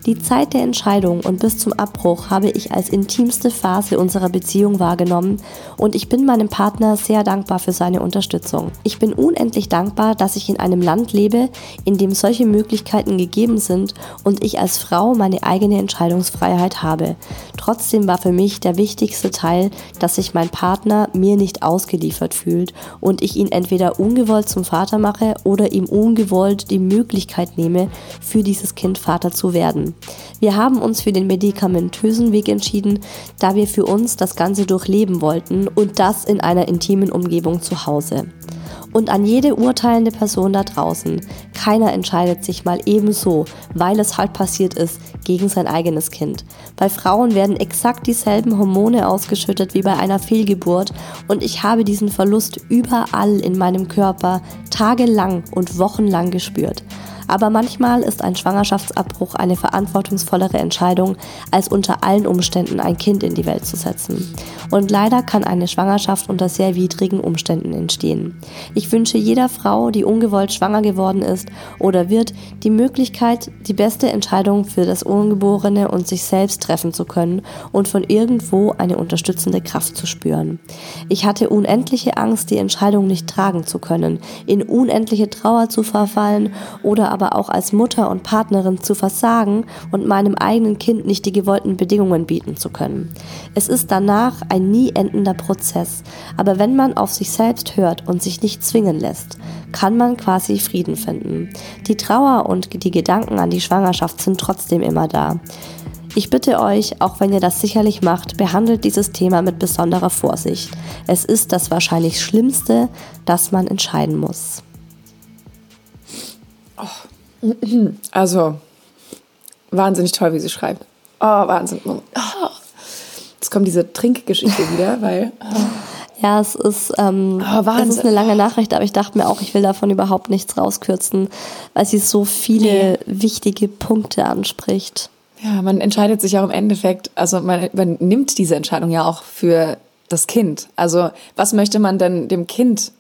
Die Zeit der Entscheidung und bis zum Abbruch habe ich als intimste Phase unserer Beziehung wahrgenommen und ich bin meinem Partner sehr dankbar für seine Unterstützung. Ich bin unendlich dankbar, dass ich in einem Land lebe, in dem solche Möglichkeiten gegeben sind und ich als Frau meine eigene Entscheidungsfreiheit habe. Trotzdem war für mich der wichtigste Teil, dass sich mein Partner mir nicht ausgeliefert fühlt und ich ihn entweder ungewollt zum Vater mache oder ihm ungewollt die Möglichkeit nehme, für dieses Kind Vater zu werden. Wir haben uns für den medikamentösen Weg entschieden, da wir für uns das Ganze durchleben wollten und das in einer intimen Umgebung zu Hause. Und an jede urteilende Person da draußen, keiner entscheidet sich mal ebenso, weil es halt passiert ist, gegen sein eigenes Kind. Bei Frauen werden exakt dieselben Hormone ausgeschüttet wie bei einer Fehlgeburt und ich habe diesen Verlust überall in meinem Körper tagelang und wochenlang gespürt. Aber manchmal ist ein Schwangerschaftsabbruch eine verantwortungsvollere Entscheidung, als unter allen Umständen ein Kind in die Welt zu setzen. Und leider kann eine Schwangerschaft unter sehr widrigen Umständen entstehen. Ich wünsche jeder Frau, die ungewollt schwanger geworden ist oder wird, die Möglichkeit, die beste Entscheidung für das Ungeborene und sich selbst treffen zu können und von irgendwo eine unterstützende Kraft zu spüren. Ich hatte unendliche Angst, die Entscheidung nicht tragen zu können, in unendliche Trauer zu verfallen oder aber aber auch als Mutter und Partnerin zu versagen und meinem eigenen Kind nicht die gewollten Bedingungen bieten zu können. Es ist danach ein nie endender Prozess, aber wenn man auf sich selbst hört und sich nicht zwingen lässt, kann man quasi Frieden finden. Die Trauer und die Gedanken an die Schwangerschaft sind trotzdem immer da. Ich bitte euch, auch wenn ihr das sicherlich macht, behandelt dieses Thema mit besonderer Vorsicht. Es ist das wahrscheinlich Schlimmste, das man entscheiden muss. Oh. Also, wahnsinnig toll, wie sie schreibt. Oh, Wahnsinn. Oh. Jetzt kommt diese Trinkgeschichte wieder, weil. Oh. Ja, es ist, ähm, oh, es ist eine lange Nachricht, aber ich dachte mir auch, ich will davon überhaupt nichts rauskürzen, weil sie so viele nee. wichtige Punkte anspricht. Ja, man entscheidet sich auch im Endeffekt, also man, man nimmt diese Entscheidung ja auch für das Kind. Also was möchte man denn dem Kind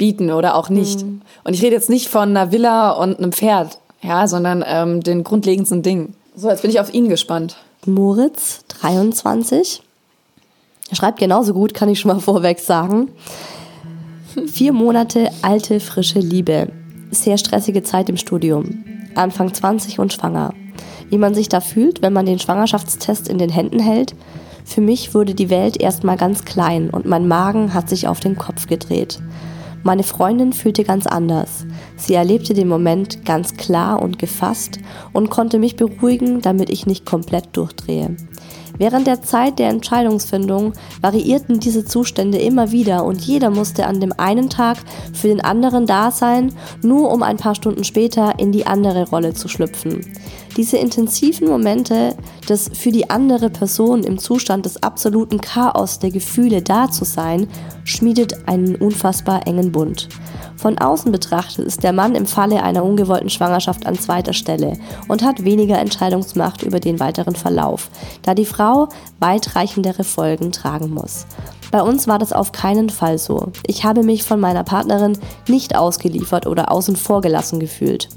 bieten oder auch nicht? Mhm. Und ich rede jetzt nicht von einer Villa und einem Pferd, ja, sondern ähm, den grundlegendsten Dingen. So, jetzt bin ich auf ihn gespannt. Moritz, 23. Er schreibt genauso gut, kann ich schon mal vorweg sagen. Vier Monate alte, frische Liebe. Sehr stressige Zeit im Studium. Anfang 20 und schwanger wie man sich da fühlt, wenn man den Schwangerschaftstest in den Händen hält. Für mich wurde die Welt erstmal ganz klein und mein Magen hat sich auf den Kopf gedreht. Meine Freundin fühlte ganz anders. Sie erlebte den Moment ganz klar und gefasst und konnte mich beruhigen, damit ich nicht komplett durchdrehe. Während der Zeit der Entscheidungsfindung variierten diese Zustände immer wieder und jeder musste an dem einen Tag für den anderen da sein, nur um ein paar Stunden später in die andere Rolle zu schlüpfen. Diese intensiven Momente des für die andere Person im Zustand des absoluten Chaos der Gefühle da zu sein, schmiedet einen unfassbar engen Bund. Von außen betrachtet ist der Mann im Falle einer ungewollten Schwangerschaft an zweiter Stelle und hat weniger Entscheidungsmacht über den weiteren Verlauf, da die Frau weitreichendere Folgen tragen muss. Bei uns war das auf keinen Fall so. Ich habe mich von meiner Partnerin nicht ausgeliefert oder außen vor gelassen gefühlt,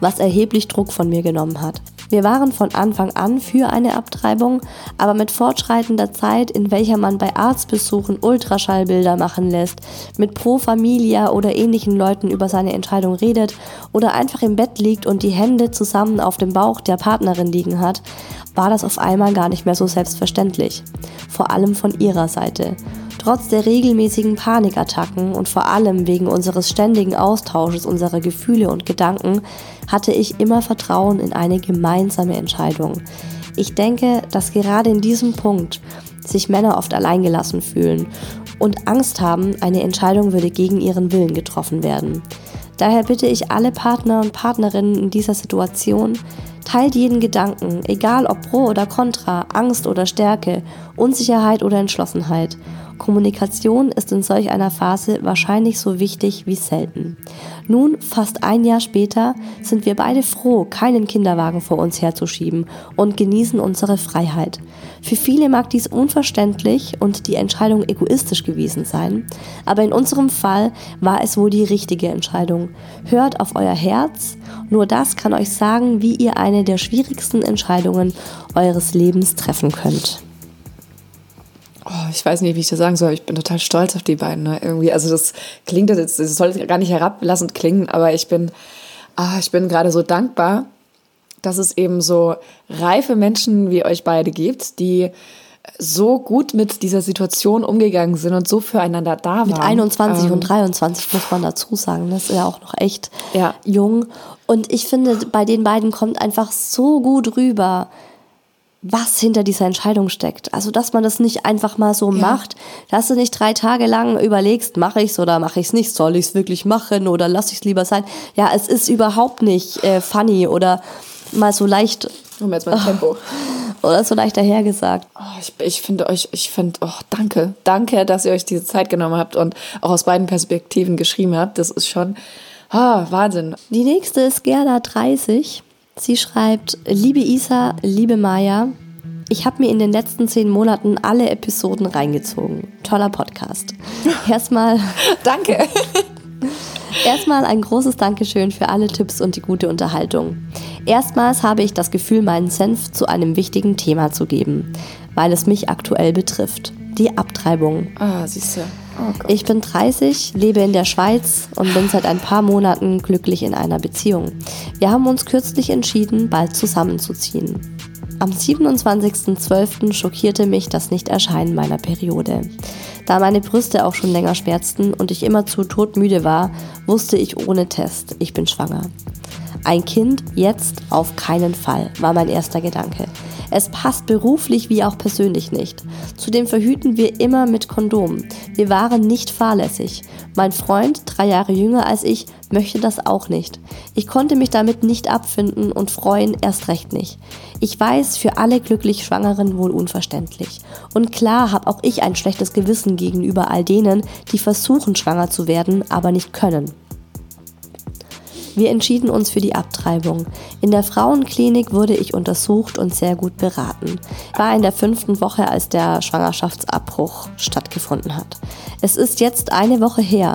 was erheblich Druck von mir genommen hat. Wir waren von Anfang an für eine Abtreibung, aber mit fortschreitender Zeit, in welcher man bei Arztbesuchen Ultraschallbilder machen lässt, mit Pro Familia oder ähnlichen Leuten über seine Entscheidung redet oder einfach im Bett liegt und die Hände zusammen auf dem Bauch der Partnerin liegen hat, war das auf einmal gar nicht mehr so selbstverständlich. Vor allem von ihrer Seite. Trotz der regelmäßigen Panikattacken und vor allem wegen unseres ständigen Austausches unserer Gefühle und Gedanken hatte ich immer Vertrauen in eine gemeinsame Entscheidung. Ich denke, dass gerade in diesem Punkt sich Männer oft alleingelassen fühlen und Angst haben, eine Entscheidung würde gegen ihren Willen getroffen werden. Daher bitte ich alle Partner und Partnerinnen in dieser Situation, teilt jeden Gedanken, egal ob pro oder contra, Angst oder Stärke, Unsicherheit oder Entschlossenheit Kommunikation ist in solch einer Phase wahrscheinlich so wichtig wie selten. Nun, fast ein Jahr später, sind wir beide froh, keinen Kinderwagen vor uns herzuschieben und genießen unsere Freiheit. Für viele mag dies unverständlich und die Entscheidung egoistisch gewesen sein, aber in unserem Fall war es wohl die richtige Entscheidung. Hört auf euer Herz, nur das kann euch sagen, wie ihr eine der schwierigsten Entscheidungen eures Lebens treffen könnt oh, ich weiß nicht, wie ich das sagen soll, ich bin total stolz auf die beiden. Ne? Irgendwie, also das klingt, das, das soll gar nicht herablassend klingen, aber ich bin, ah, ich bin gerade so dankbar, dass es eben so reife Menschen wie euch beide gibt, die so gut mit dieser Situation umgegangen sind und so füreinander da waren. Mit 21 ähm, und 23 muss man dazu sagen. Das ist ja auch noch echt ja. jung. Und ich finde, bei den beiden kommt einfach so gut rüber, was hinter dieser Entscheidung steckt. Also, dass man das nicht einfach mal so ja. macht, dass du nicht drei Tage lang überlegst, mache ich's oder mache ich's nicht, soll ich's wirklich machen oder lass ich's lieber sein. Ja, es ist überhaupt nicht äh, funny oder mal so leicht. Um jetzt mal Tempo. Oder so leicht dahergesagt. Oh, ich, ich finde euch, ich finde, oh, danke. Danke, dass ihr euch diese Zeit genommen habt und auch aus beiden Perspektiven geschrieben habt. Das ist schon ah, Wahnsinn. Die nächste ist Gerda 30. Sie schreibt, liebe Isa, liebe Maya, ich habe mir in den letzten zehn Monaten alle Episoden reingezogen. Toller Podcast. Erstmal. Danke. Erstmal ein großes Dankeschön für alle Tipps und die gute Unterhaltung. Erstmals habe ich das Gefühl, meinen Senf zu einem wichtigen Thema zu geben, weil es mich aktuell betrifft. Die Abtreibung. Ah, siehst du. Oh ich bin 30, lebe in der Schweiz und bin seit ein paar Monaten glücklich in einer Beziehung. Wir haben uns kürzlich entschieden, bald zusammenzuziehen. Am 27.12. schockierte mich das Nichterscheinen meiner Periode. Da meine Brüste auch schon länger schmerzten und ich immer zu todmüde war, wusste ich ohne Test, ich bin schwanger. Ein Kind jetzt auf keinen Fall, war mein erster Gedanke. Es passt beruflich wie auch persönlich nicht. Zudem verhüten wir immer mit Kondom. Wir waren nicht fahrlässig. Mein Freund, drei Jahre jünger als ich, möchte das auch nicht. Ich konnte mich damit nicht abfinden und freuen erst recht nicht. Ich weiß, für alle glücklich Schwangeren wohl unverständlich. Und klar habe auch ich ein schlechtes Gewissen gegenüber all denen, die versuchen schwanger zu werden, aber nicht können. Wir entschieden uns für die Abtreibung. In der Frauenklinik wurde ich untersucht und sehr gut beraten. Ich war in der fünften Woche, als der Schwangerschaftsabbruch stattgefunden hat. Es ist jetzt eine Woche her.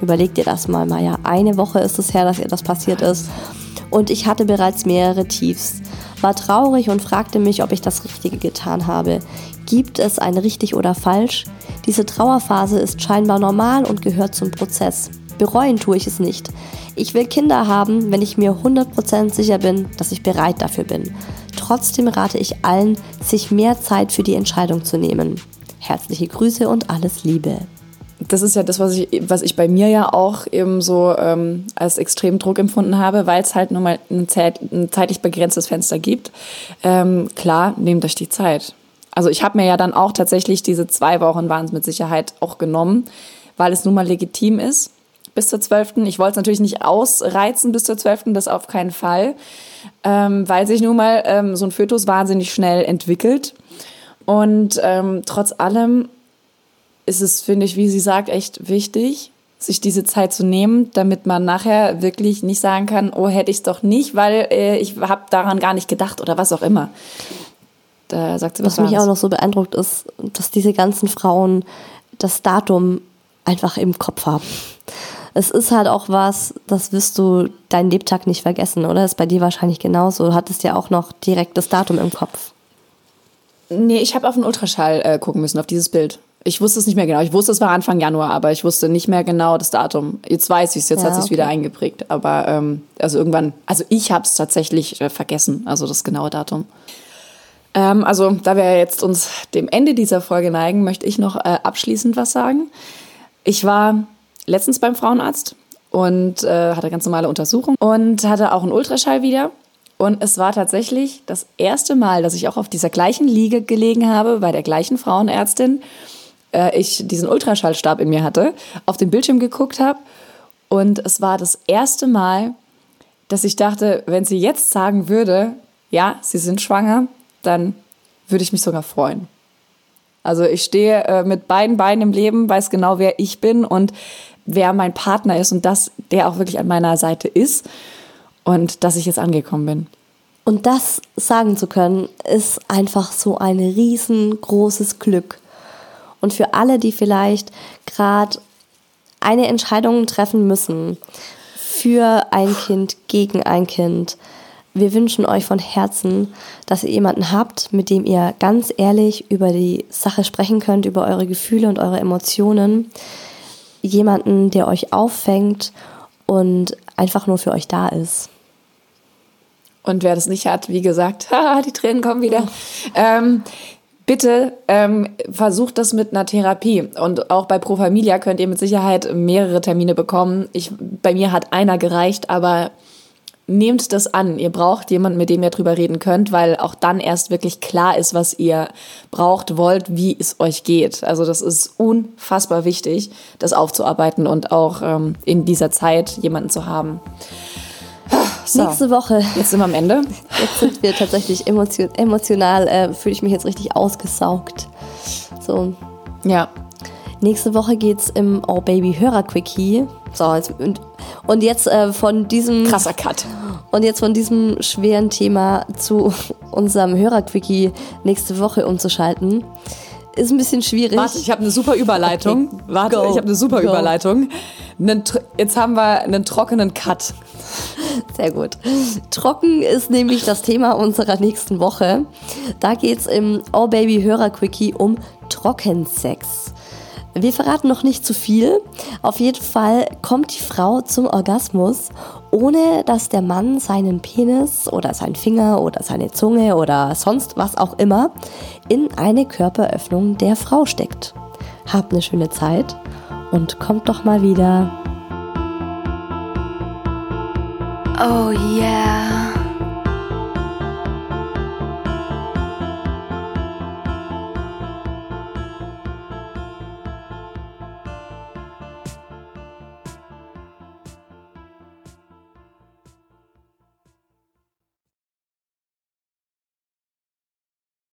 Überleg dir das mal, Maya. Eine Woche ist es her, dass ihr das passiert ist. Und ich hatte bereits mehrere Tiefs. War traurig und fragte mich, ob ich das Richtige getan habe. Gibt es ein richtig oder falsch? Diese Trauerphase ist scheinbar normal und gehört zum Prozess. Bereuen tue ich es nicht. Ich will Kinder haben, wenn ich mir 100% sicher bin, dass ich bereit dafür bin. Trotzdem rate ich allen, sich mehr Zeit für die Entscheidung zu nehmen. Herzliche Grüße und alles Liebe. Das ist ja das, was ich, was ich bei mir ja auch eben so ähm, als Extremdruck empfunden habe, weil es halt nur mal ein, Zeit, ein zeitlich begrenztes Fenster gibt. Ähm, klar, nehmt euch die Zeit. Also ich habe mir ja dann auch tatsächlich diese zwei Wochen waren es mit Sicherheit auch genommen, weil es nun mal legitim ist bis zur 12. Ich wollte es natürlich nicht ausreizen bis zur 12., das auf keinen Fall, ähm, weil sich nun mal ähm, so ein Fötus wahnsinnig schnell entwickelt. Und ähm, trotz allem ist es, finde ich, wie sie sagt, echt wichtig, sich diese Zeit zu nehmen, damit man nachher wirklich nicht sagen kann, oh, hätte ich es doch nicht, weil äh, ich habe daran gar nicht gedacht oder was auch immer. Da sagt sie, was, was mich auch noch so beeindruckt ist, dass diese ganzen Frauen das Datum einfach im Kopf haben es ist halt auch was, das wirst du deinen Lebtag nicht vergessen, oder? Ist bei dir wahrscheinlich genauso. Du hattest ja auch noch direkt das Datum im Kopf. Nee, ich habe auf den Ultraschall äh, gucken müssen, auf dieses Bild. Ich wusste es nicht mehr genau. Ich wusste, es war Anfang Januar, aber ich wusste nicht mehr genau das Datum. Jetzt weiß ich es, jetzt ja, hat sich okay. wieder eingeprägt. Aber ähm, also irgendwann, also ich habe es tatsächlich äh, vergessen, also das genaue Datum. Ähm, also da wir jetzt uns dem Ende dieser Folge neigen, möchte ich noch äh, abschließend was sagen. Ich war letztens beim Frauenarzt und äh, hatte ganz normale Untersuchung und hatte auch einen Ultraschall wieder. Und es war tatsächlich das erste Mal, dass ich auch auf dieser gleichen Liege gelegen habe, bei der gleichen Frauenärztin, äh, ich diesen Ultraschallstab in mir hatte, auf den Bildschirm geguckt habe. Und es war das erste Mal, dass ich dachte, wenn sie jetzt sagen würde, ja, sie sind schwanger, dann würde ich mich sogar freuen. Also ich stehe äh, mit beiden Beinen im Leben, weiß genau, wer ich bin und wer mein Partner ist und dass der auch wirklich an meiner Seite ist und dass ich jetzt angekommen bin. Und das sagen zu können, ist einfach so ein riesengroßes Glück. Und für alle, die vielleicht gerade eine Entscheidung treffen müssen, für ein Kind, gegen ein Kind, wir wünschen euch von Herzen, dass ihr jemanden habt, mit dem ihr ganz ehrlich über die Sache sprechen könnt, über eure Gefühle und eure Emotionen. Jemanden, der euch auffängt und einfach nur für euch da ist. Und wer das nicht hat, wie gesagt, die Tränen kommen wieder. Ähm, bitte ähm, versucht das mit einer Therapie. Und auch bei Pro Familia könnt ihr mit Sicherheit mehrere Termine bekommen. Ich, bei mir hat einer gereicht, aber nehmt das an. Ihr braucht jemanden, mit dem ihr drüber reden könnt, weil auch dann erst wirklich klar ist, was ihr braucht, wollt, wie es euch geht. Also das ist unfassbar wichtig, das aufzuarbeiten und auch ähm, in dieser Zeit jemanden zu haben. So, Nächste Woche. Jetzt sind wir am Ende. Jetzt sind wir tatsächlich emotion emotional, äh, fühle ich mich jetzt richtig ausgesaugt. So. Ja. Nächste Woche geht's im Oh Baby Hörer Quickie. So, jetzt, und jetzt äh, von diesem. Krasser Cut. Und jetzt von diesem schweren Thema zu unserem Hörerquickie nächste Woche umzuschalten. Ist ein bisschen schwierig. Warte, ich habe eine super Überleitung. Okay. Warte, Go. ich habe eine super Go. Überleitung. Jetzt haben wir einen trockenen Cut. Sehr gut. Trocken ist nämlich das Thema unserer nächsten Woche. Da geht es im Oh Baby Hörer Quickie um Trockensex. Wir verraten noch nicht zu viel. Auf jeden Fall kommt die Frau zum Orgasmus, ohne dass der Mann seinen Penis oder seinen Finger oder seine Zunge oder sonst was auch immer in eine Körperöffnung der Frau steckt. Habt eine schöne Zeit und kommt doch mal wieder. Oh yeah.